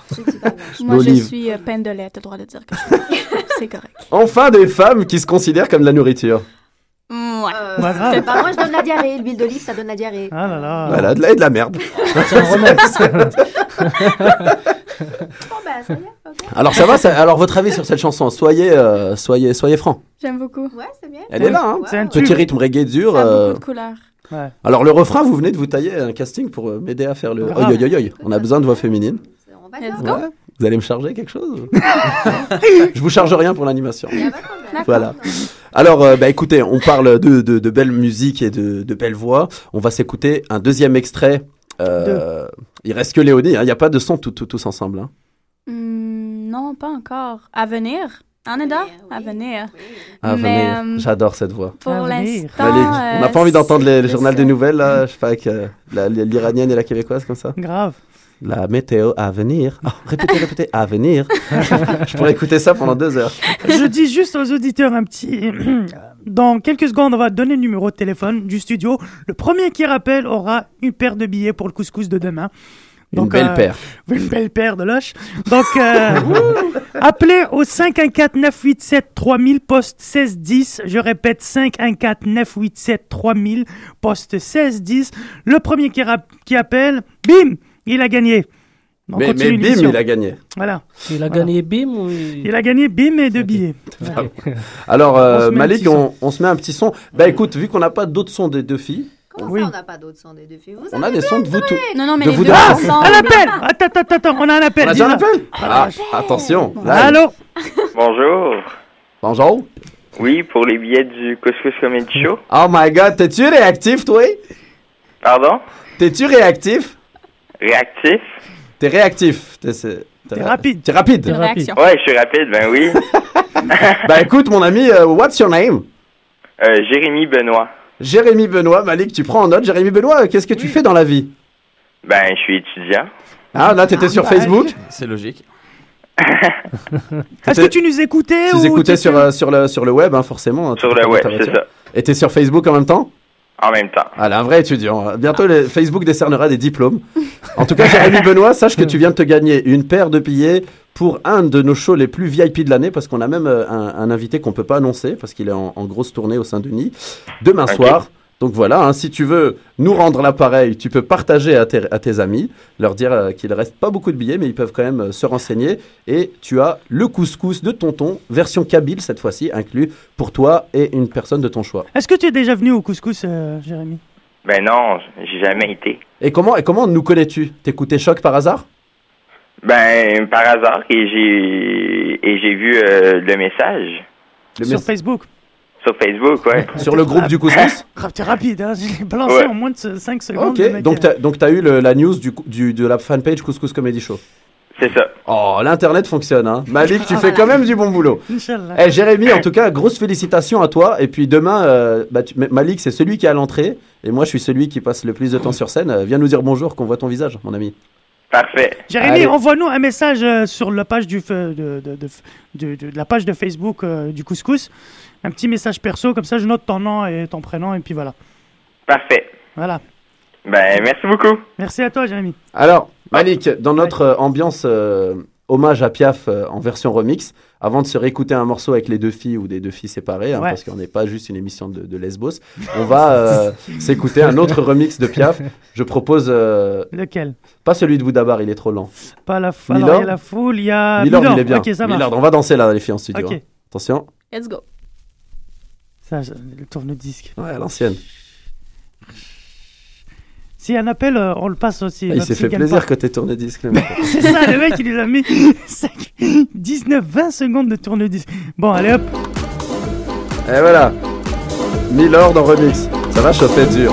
Speaker 11: Moi, je suis euh, peine de lait, t'as le droit de dire que je suis. C'est correct.
Speaker 2: Enfin, des femmes qui se considèrent comme de la nourriture.
Speaker 11: Ouais.
Speaker 10: Euh, bah, moi, je donne la diarrhée. L'huile d'olive, ça donne la diarrhée.
Speaker 3: Ah là là.
Speaker 2: Voilà, de la, et de la merde.
Speaker 7: C'est un.
Speaker 10: Bon, bah, ça y est, ok.
Speaker 2: Alors, ça va ça- Alors, votre avis sur cette chanson Soyez, euh, soyez, soyez franc.
Speaker 11: J'aime beaucoup.
Speaker 10: Ouais, c'est bien.
Speaker 2: Elle est là, hein.
Speaker 10: Ouais,
Speaker 3: C'est un
Speaker 10: ouais.
Speaker 3: tube.
Speaker 2: Petit rythme reggae dur.
Speaker 11: Ça a
Speaker 2: euh,
Speaker 11: beaucoup de couleurs.
Speaker 3: Ouais.
Speaker 2: Alors, le refrain, vous venez de vous tailler un casting pour euh, m'aider à faire le.
Speaker 3: Grave.
Speaker 2: Oi, oi, oi, oi. On a besoin de voix féminine.
Speaker 10: On va
Speaker 11: Let's
Speaker 10: voir.
Speaker 11: go.
Speaker 2: Ouais. Vous allez me charger quelque chose Je vous charge rien pour l'animation.
Speaker 10: Il y a pas de problème.
Speaker 11: D'accord.
Speaker 2: Voilà. Alors, euh, bah, écoutez, on parle de, de, de belle musique et de, de belles voix. On va s'écouter un deuxième extrait. Euh, il reste que Léonie, hein. il n'y a pas de son tout, tout- tous ensemble. hein.
Speaker 11: Hmm, non, pas encore. À venir. Aneda,
Speaker 10: Oui.
Speaker 11: à venir.
Speaker 2: Ah,
Speaker 11: Mais,
Speaker 2: venez,
Speaker 11: euh,
Speaker 2: j'adore cette voix.
Speaker 11: Pour
Speaker 3: À venir.
Speaker 11: l'instant.
Speaker 2: Malik, on n'a
Speaker 11: euh,
Speaker 2: pas envie d'entendre les- le journal des nouvelles, là, je sais pas, avec euh, la- l'iranienne et la québécoise comme ça.
Speaker 3: Grave.
Speaker 2: La météo à venir. Ah, répétez, répétez, à venir. je pourrais écouter ça pendant deux heures.
Speaker 3: Je dis juste aux auditeurs un petit. Dans quelques secondes, on va donner le numéro de téléphone du studio. Le premier qui rappelle aura une paire de billets pour le couscous de demain.
Speaker 2: Une belle
Speaker 3: euh,
Speaker 2: paire.
Speaker 3: Une belle paire de loches. Donc, euh, appelez au 514-987-3000, poste 1610. Je répète, 514-987-3000, poste 1610. Le premier qui, qui appelle, bim, il a gagné. On
Speaker 2: Mais, bim, il a gagné.
Speaker 3: Voilà.
Speaker 7: Il a
Speaker 3: Voilà.
Speaker 7: gagné BIM ou il...
Speaker 3: A gagné bim et deux billets.
Speaker 2: Alors, euh,
Speaker 3: On se met un
Speaker 2: Malik,
Speaker 3: petit son.
Speaker 2: on, on se met un petit son. Bah écoute, vu qu'on n'a pas d'autres sons des deux filles,
Speaker 10: Comment
Speaker 3: Oui.
Speaker 10: ça, on n'a pas d'autres sons des deux filles? Vous
Speaker 2: on a des sons de vous tous.
Speaker 11: Non, non, mais
Speaker 2: De
Speaker 11: les
Speaker 2: vous
Speaker 11: deux
Speaker 2: deux. Ah,
Speaker 11: ensemble.
Speaker 3: Un appel Attends, attends, attends, on a un appel.
Speaker 2: On a déjà un appel Ah, attention.
Speaker 3: Allô?
Speaker 13: Bonjour.
Speaker 2: Bonjour.
Speaker 13: Oui, pour les billets du Couscous Comedy Show.
Speaker 2: Oh my god, t'es-tu réactif, toi?
Speaker 13: Pardon?
Speaker 2: T'es-tu réactif?
Speaker 13: Réactif?
Speaker 2: T'es réactif. T'es
Speaker 3: rapide.
Speaker 2: T'es rapide.
Speaker 7: T'es rapide.
Speaker 11: Réaction.
Speaker 13: Ouais, je suis rapide, ben oui.
Speaker 2: bah écoute, mon ami, euh, what's your name?
Speaker 13: Euh, Jérémy Benoît.
Speaker 2: Jérémy Benoît. Malik, tu prends en note. Jérémy Benoît, euh, qu'est-ce que tu fais dans la vie?
Speaker 13: Ben, je suis étudiant.
Speaker 2: Ah, là, t'étais sur
Speaker 3: bah,
Speaker 2: Facebook?
Speaker 6: C'est logique.
Speaker 3: Est-ce que tu nous écoutais
Speaker 2: Tu
Speaker 3: ou
Speaker 2: nous écoutais sur, euh, sur, le, sur le web, hein, forcément.
Speaker 13: Sur
Speaker 2: Tu
Speaker 13: le web, c'est ça.
Speaker 2: Et t'es sur Facebook en même temps?
Speaker 13: En même temps.
Speaker 2: Ah, un vrai étudiant. Bientôt, les- Facebook décernera des diplômes. En tout cas, Jérémy Benoît, sache que tu viens de te gagner une paire de billets pour un de nos shows les plus VIP de l'année, parce qu'on a même euh, un, un invité qu'on peut pas annoncer, parce qu'il est en, en grosse tournée au Saint-Denis, demain soir. Donc voilà, hein, si tu veux nous rendre l'appareil, tu peux partager à tes, à tes amis, leur dire euh, qu'il reste pas beaucoup de billets, mais ils peuvent quand même euh, se renseigner. Et tu as le couscous de tonton, version kabyle cette fois-ci, inclus pour toi et une personne de ton choix.
Speaker 3: Est-ce que tu es déjà venu au couscous, euh, Jérémy?
Speaker 13: Ben non, j'ai jamais été.
Speaker 2: Et comment, et comment nous connais-tu? T'écoutais Choc par hasard?
Speaker 13: Ben, par hasard, et j'ai et j'ai vu euh, le message
Speaker 2: Le
Speaker 3: Sur Facebook.
Speaker 13: Sur Facebook, ouais.
Speaker 2: Sur le groupe du couscous
Speaker 3: Ah, T'es rapide, hein je l'ai balancé
Speaker 13: Ouais.
Speaker 3: en moins de 5 secondes.
Speaker 2: Ok,
Speaker 3: mec,
Speaker 2: donc
Speaker 3: euh,
Speaker 2: t'as, donc t'as eu le- la news du, de la fanpage Couscous Comedy Show.
Speaker 13: C'est ça.
Speaker 2: Oh, l'internet fonctionne, hein. Malik, tu fais quand même du bon boulot.
Speaker 3: Inch'Allah.
Speaker 2: Eh, Jérémy, en tout cas, grosse félicitations à toi. Et puis demain, euh, bah, tu- Malik, c'est celui qui est à l'entrée. Et moi, je suis celui qui passe le plus de temps sur scène. Euh, viens nous dire bonjour, qu'on voit ton visage, mon ami.
Speaker 13: Parfait.
Speaker 3: Jérémy, envoie-nous un message euh, sur la page du, fe- de, de- de- de- de- de la page de Facebook euh, du Couscous. Un petit message perso, comme ça je note ton nom et ton prénom, et puis voilà.
Speaker 13: Parfait.
Speaker 3: Voilà.
Speaker 13: Ben, merci beaucoup.
Speaker 3: Merci à toi, Jérémy.
Speaker 2: Alors, Malik, dans notre euh, ambiance euh, hommage à Piaf euh, en version remix, avant de se réécouter un morceau avec les deux filles ou des deux filles séparées, hein,
Speaker 3: Ouais.
Speaker 2: parce qu'on n'est pas juste une émission de, de Lesbos, on va euh, s'écouter un autre remix de Piaf. Je propose. euh,
Speaker 3: Lequel?
Speaker 2: Pas celui de Boudabar, il est trop lent.
Speaker 3: Pas la foule.
Speaker 2: Milord
Speaker 3: Alors, il y a la foule, il y a.
Speaker 2: Milord,
Speaker 3: Milord.
Speaker 2: il est bien.
Speaker 3: Ça.
Speaker 2: Milord, on va danser là, les filles en studio.
Speaker 3: Ok.
Speaker 2: hein. Attention.
Speaker 11: Let's go.
Speaker 3: Ça, je- le tourne-disque.
Speaker 2: Ouais, à l'ancienne.
Speaker 3: A un appel, euh, on le passe aussi.
Speaker 2: Ah, il s'est fait plaisir
Speaker 3: pas.
Speaker 2: côté tourne-disque. le mec.
Speaker 3: C'est ça, le mec, il nous a mis 5, 19, 20 secondes de tourne-disque. Bon, allez hop.
Speaker 2: Et voilà. Milord en remix. Ça va chauffer dur.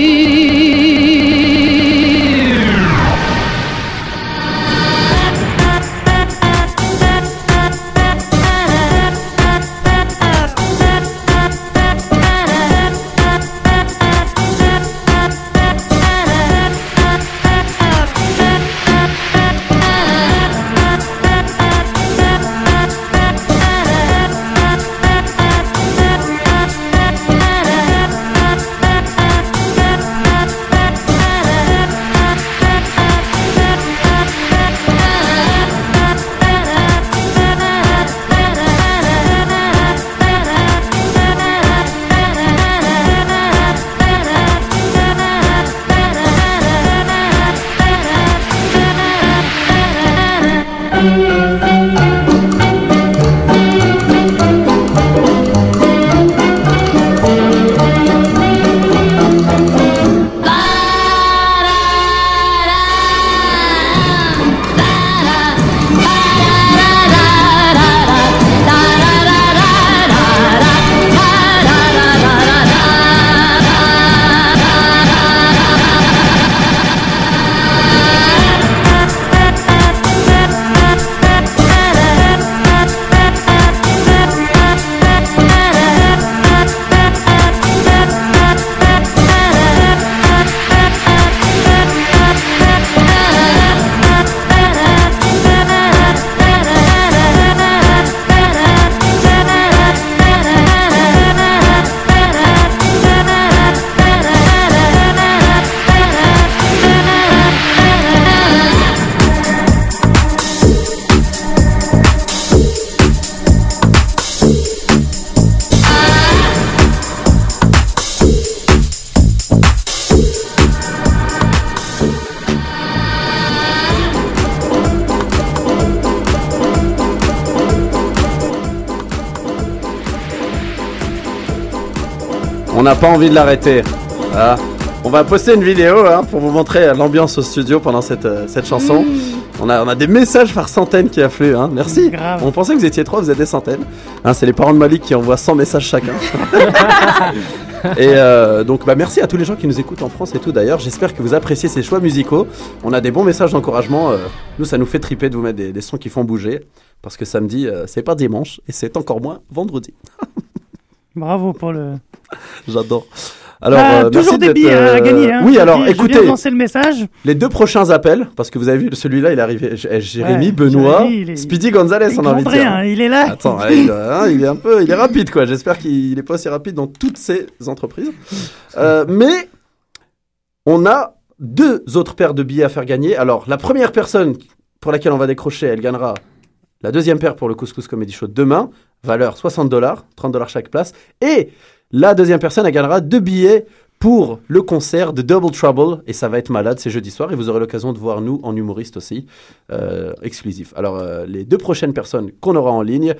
Speaker 2: On n'a pas envie de l'arrêter. Voilà. On va poster une vidéo hein, pour vous montrer l'ambiance au studio pendant cette, euh, cette chanson. On, a, on a des messages par centaines qui affluent. Hein. Merci. On pensait que vous étiez trois, vous êtes des centaines. Hein, C'est les parents de Malik qui envoient 100 messages chacun. et euh, donc, bah, merci à tous les gens qui nous écoutent en France et tout d'ailleurs. J'espère que vous appréciez ces choix musicaux. On a des bons messages d'encouragement. euh, nous, ça nous fait triper de vous mettre des, des sons qui font bouger. Parce que samedi, euh, c'est pas dimanche et c'est encore moins vendredi.
Speaker 3: Bravo pour le.
Speaker 2: J'adore. Alors,
Speaker 3: Bah,
Speaker 2: euh,
Speaker 3: toujours
Speaker 2: merci
Speaker 3: des
Speaker 2: d'être,
Speaker 3: billets hein, à
Speaker 2: euh,
Speaker 3: gagner. hein.
Speaker 2: Oui,
Speaker 3: Je
Speaker 2: alors
Speaker 3: Je
Speaker 2: écoutez,
Speaker 3: lancer le message.
Speaker 2: les deux prochains appels, parce que vous avez vu, celui-là, il est arrivé. Eh, Jérémy,
Speaker 3: Ouais,
Speaker 2: Benoît,
Speaker 3: Jérémy, il est-
Speaker 2: Speedy Gonzalez, on a envie de dire.
Speaker 3: il est là.
Speaker 2: Attends, il, hein, il est un peu, il est rapide, quoi. J'espère qu'il n'est pas aussi rapide dans toutes ces entreprises. Euh, mais on a deux autres paires de billets à faire gagner. Alors, la première personne pour laquelle on va décrocher, elle gagnera la deuxième paire pour le Couscous Comedy Show demain, valeur 60 dollars, 30 dollars chaque place. Et la deuxième personne, elle gagnera deux billets pour le concert de Double Trouble. Et ça va être malade, c'est jeudi soir. Et vous aurez l'occasion de voir nous en humoriste aussi, euh, exclusif. Alors, euh, les deux prochaines personnes qu'on aura en ligne,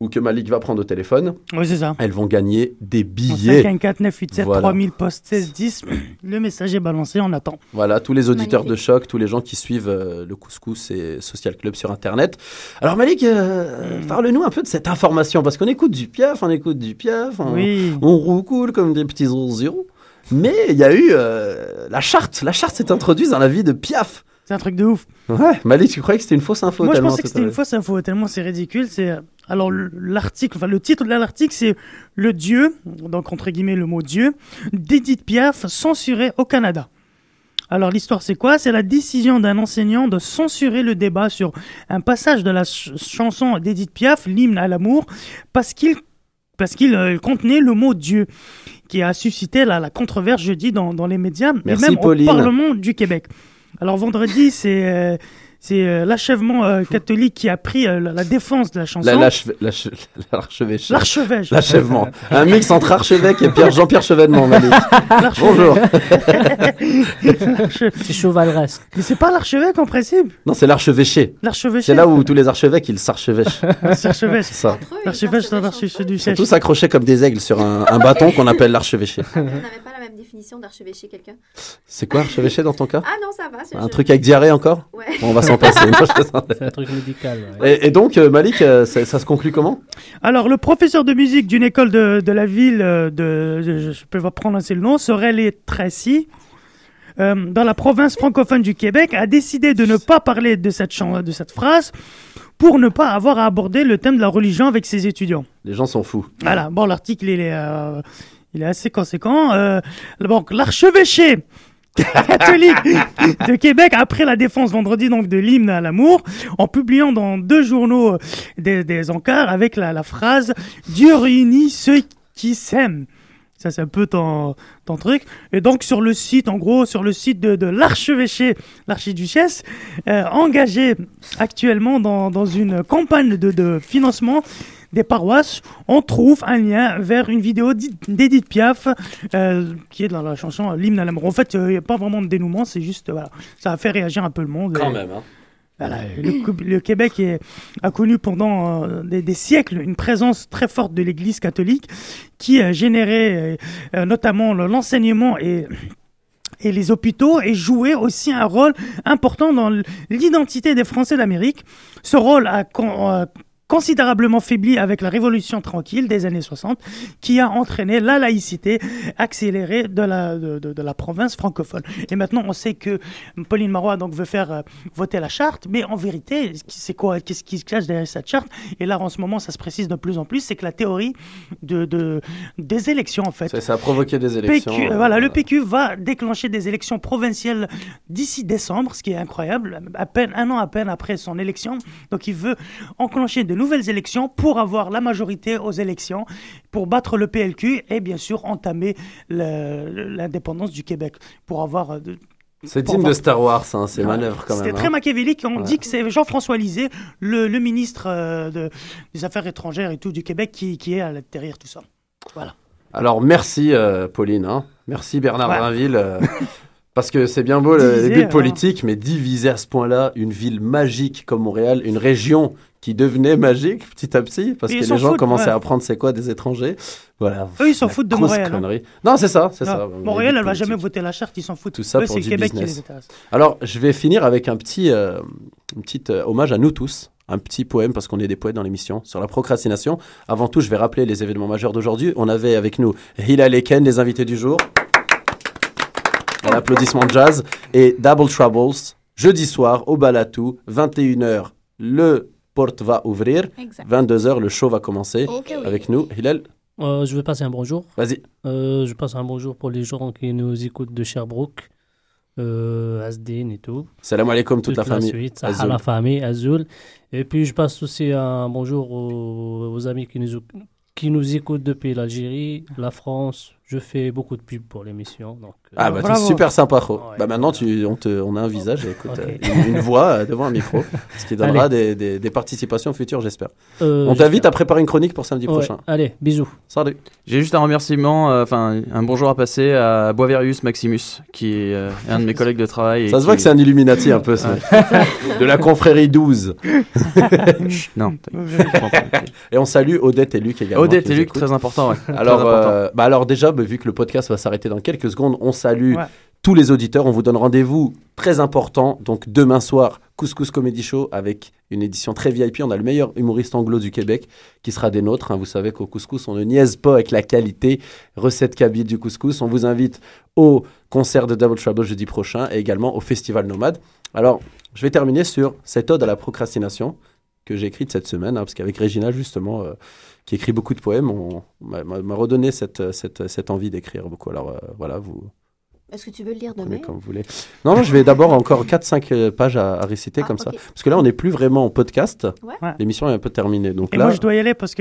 Speaker 2: ou que Malik va prendre au téléphone,
Speaker 3: Oui, c'est ça.
Speaker 2: elles vont gagner des billets.
Speaker 3: 5 4 9 8 7
Speaker 2: Voilà.
Speaker 3: 3000 post 16 10. Le message est balancé, on attend.
Speaker 2: Voilà, tous les auditeurs de choc, tous les gens qui suivent euh, le Couscous et Social Club sur Internet. Alors Malik, euh, parle-nous un peu de cette information, parce qu'on écoute du Piaf, on écoute du Piaf, on,
Speaker 3: Oui.
Speaker 2: on roucoule comme des petits oiseaux. Mais il y a eu euh, la charte, la charte s'est introduite dans la vie de Piaf.
Speaker 3: C'est un truc de ouf.
Speaker 2: Ouais, Malik, tu croyais que c'était une fausse info
Speaker 3: Moi, je pensais que c'était une fausse info, tellement c'est ridicule. C'est alors le- l'article, enfin le titre de l'article, c'est le Dieu, donc entre guillemets le mot Dieu, d'Edith Piaf censuré au Canada. Alors l'histoire c'est quoi? C'est la décision d'un enseignant de censurer le débat sur un passage de la ch- chanson d'Edith Piaf, l'hymne à l'amour, parce qu'il parce qu'il euh, contenait le mot Dieu, qui a suscité la, la controverse jeudi dans, dans les médias
Speaker 2: Merci,
Speaker 3: et même
Speaker 2: Pauline.
Speaker 3: au Parlement du Québec. Alors vendredi, c'est euh, c'est euh, l'achèvement euh, catholique qui a pris euh, la, la défense de la chanson.
Speaker 2: La- L'archevêché.
Speaker 3: L'archevêche.
Speaker 2: L'achèvement. Un mix entre archevêque et Pierre Jean-Pierre Chevènement. Bonjour.
Speaker 7: C'est chevaleresque.
Speaker 3: Mais c'est pas l'archevêque en principe.
Speaker 2: Non, c'est l'archevêché.
Speaker 3: L'archevêché.
Speaker 2: C'est là où tous les archevêques, ils s'archevêchent.
Speaker 3: C'est l'archevêche.
Speaker 2: C'est ça.
Speaker 3: L'archevêche, c'est l'archevêché du
Speaker 2: Ils sont
Speaker 3: siège.
Speaker 2: tous accrochés comme des aigles sur un, un bâton qu'on appelle l'archevêché.
Speaker 10: On n'avait pas la même définition d'archevêcher quelqu'un.
Speaker 2: C'est quoi archevêché dans ton cas
Speaker 10: Ah non, ça va. c'est
Speaker 2: Un truc avec diarrhée encore
Speaker 10: Ouais.
Speaker 2: Bon, On va s'en passer.
Speaker 7: C'est un truc médical. ouais.
Speaker 2: et, et donc, euh, Malik, euh, ça, ça se conclut comment
Speaker 3: Alors, le professeur de musique d'une école de, de la ville euh, de, je, je peux pas prononcer le nom, Sorel Tracy, euh, dans la province francophone du Québec, a décidé de ne pas parler de cette, de cette phrase pour ne pas avoir à aborder le thème de la religion avec ses étudiants.
Speaker 2: Les gens sont fous.
Speaker 3: Voilà, bon, l'article, il est, euh, il est assez conséquent. Euh, donc, l'archevêché catholique de Québec, après la défense vendredi donc de l'hymne à l'amour, en publiant dans deux journaux euh, des, des encarts avec la, la phrase « Dieu réunit ceux qui s'aiment ». Ça, c'est un peu ton, ton truc. Et donc, sur le site, en gros, sur le site de, de l'archevêché, l'archiduchesse, euh, engagé actuellement dans, dans une campagne de, de financement des paroisses, on trouve un lien vers une vidéo d'I- d'Edith Piaf, euh, qui est dans la chanson L'hymne à l'amour. En fait, euh, il n'y a pas vraiment de dénouement, c'est juste, euh, voilà, ça a fait réagir un peu le monde.
Speaker 2: Quand
Speaker 3: Et-
Speaker 2: même. Hein.
Speaker 3: voilà, le, Québec est- a connu pendant euh, des, des siècles une présence très forte de l'Église catholique qui a généré euh, euh, notamment le- l'enseignement et et les hôpitaux et jouait aussi un rôle important dans l'identité des Français d'Amérique. Ce rôle a con- euh, considérablement faibli avec la Révolution tranquille des années 60, qui a entraîné la laïcité accélérée de la, de, de- de la province francophone. Et maintenant, on sait que Pauline Marois donc, veut faire euh, voter la charte, mais en vérité, c'est quoi Qu'est-ce qui se cache derrière cette charte? Et là, en ce moment, ça se précise de plus en plus, c'est que la théorie de, de- des élections, en fait,
Speaker 2: Ça, ça a provoqué des élections.
Speaker 3: PQ,
Speaker 2: euh,
Speaker 3: voilà, le PQ va déclencher des élections provinciales d'ici décembre, ce qui est incroyable, à peine un an à peine après son élection. Donc il veut enclencher de nouvelles élections pour avoir la majorité aux élections, pour battre le PLQ et bien sûr entamer l'indépendance du Québec, pour avoir euh,
Speaker 2: C'est digne de Star Wars, hein, ces manœuvres quand même.
Speaker 3: C'était
Speaker 2: hein.
Speaker 3: très machiavélique. On
Speaker 2: Ouais.
Speaker 3: dit que c'est Jean-François Lisée, le, le ministre euh, de- des Affaires étrangères et tout du Québec, qui, qui est à l'intérieur de tout ça. Voilà.
Speaker 2: Alors merci euh, Pauline, hein. merci Bernard
Speaker 3: Ouais.
Speaker 2: Euh, Parce que c'est bien beau
Speaker 3: Diviser,
Speaker 2: les buts
Speaker 3: alors.
Speaker 2: politiques, mais diviser à ce point-là une ville magique comme Montréal, une région qui devenait magique petit à petit, parce que les gens
Speaker 3: foutent,
Speaker 2: commençaient
Speaker 3: ouais.
Speaker 2: à apprendre c'est quoi des étrangers. Voilà.
Speaker 3: Eux, ils s'en foutent de Montréal, hein.
Speaker 2: Non, c'est ça, c'est ça.
Speaker 3: Montréal, elle va jamais voter la charte, ils s'en foutent.
Speaker 2: Tout ça
Speaker 3: Eux,
Speaker 2: pour du
Speaker 3: Québec
Speaker 2: business.
Speaker 3: qui les.
Speaker 2: Alors, je vais finir avec un petit, euh, une petite euh, hommage à nous tous, un petit poème parce qu'on est des poètes dans l'émission sur la procrastination. Avant tout, je vais rappeler les événements majeurs d'aujourd'hui. On avait avec nous Hilal Eken, les invités du jour, un applaudissement de jazz et Double Troubles jeudi soir au Balatou, 21h. Le porte va ouvrir,
Speaker 11: Exact.
Speaker 2: 22h le show va commencer
Speaker 11: Ok, oui.
Speaker 2: avec nous. Hilal,
Speaker 7: Euh, je vais passer un bonjour.
Speaker 2: vas-y.
Speaker 7: Euh, je passe un bonjour pour les gens qui nous écoutent de Sherbrooke, euh, Asdin et tout.
Speaker 2: Salam alaikum toute, la famille.
Speaker 7: suite, à la famille, Azul. Et puis je passe aussi un bonjour aux, aux amis qui nous, qui nous écoutent depuis l'Algérie, la France, je fais beaucoup de pubs pour l'émission. Donc, euh,
Speaker 2: Ah bah c'est super sympa, Ro.
Speaker 7: Ouais.
Speaker 2: Bah maintenant tu, on, te, on a un visage, et écoute, euh, une, une voix euh, devant un micro, ce qui donnera des, des, des participations futures, j'espère.
Speaker 7: euh,
Speaker 2: on t'invite à préparer une chronique pour samedi
Speaker 7: Ouais,
Speaker 2: prochain.
Speaker 7: Allez, bisous.
Speaker 2: Salut.
Speaker 6: J'ai juste un remerciement, euh, enfin un bonjour à passer à Boisverius Maximus, qui est euh, un de mes collègues de travail. et
Speaker 2: Ça se
Speaker 6: qui-
Speaker 2: voit que c'est un Illuminati un peu, ça. de la confrérie 12.
Speaker 6: Chut, non.
Speaker 2: Et on salue Odette et Luc également.
Speaker 6: Odette et Luc,
Speaker 2: écoutent.
Speaker 6: très important. Ouais.
Speaker 2: Alors,
Speaker 6: Très important.
Speaker 2: euh, bah alors déjà, vu que le podcast va s'arrêter dans quelques secondes, on salue
Speaker 3: Ouais.
Speaker 2: tous les auditeurs. On vous donne rendez-vous très important. Donc demain soir, Couscous Comedy Show avec une édition très VIP. On a le meilleur humoriste anglo du Québec qui sera des nôtres. hein. Vous savez qu'au couscous, on ne niaise pas avec la qualité. Recette kabyle du couscous. On vous invite au concert de Double Trouble jeudi prochain et également au Festival Nomade. Alors, je vais terminer sur cette ode à la procrastination que j'ai écrite cette semaine, hein, parce qu'avec Régina, justement, euh, qui écrit beaucoup de poèmes, m'a- redonné cette, cette, cette envie d'écrire beaucoup. Alors euh, voilà, vous
Speaker 10: Est-ce que tu veux le lire demain?
Speaker 2: comme vous voulez. Non, non, je vais d'abord encore 4-5 pages à, à réciter
Speaker 10: Ah,
Speaker 2: comme ça. Parce que là, on n'est plus vraiment en podcast.
Speaker 3: Ouais.
Speaker 2: L'émission est un peu terminée. Donc
Speaker 3: Et
Speaker 2: là,
Speaker 3: moi, je dois y aller parce que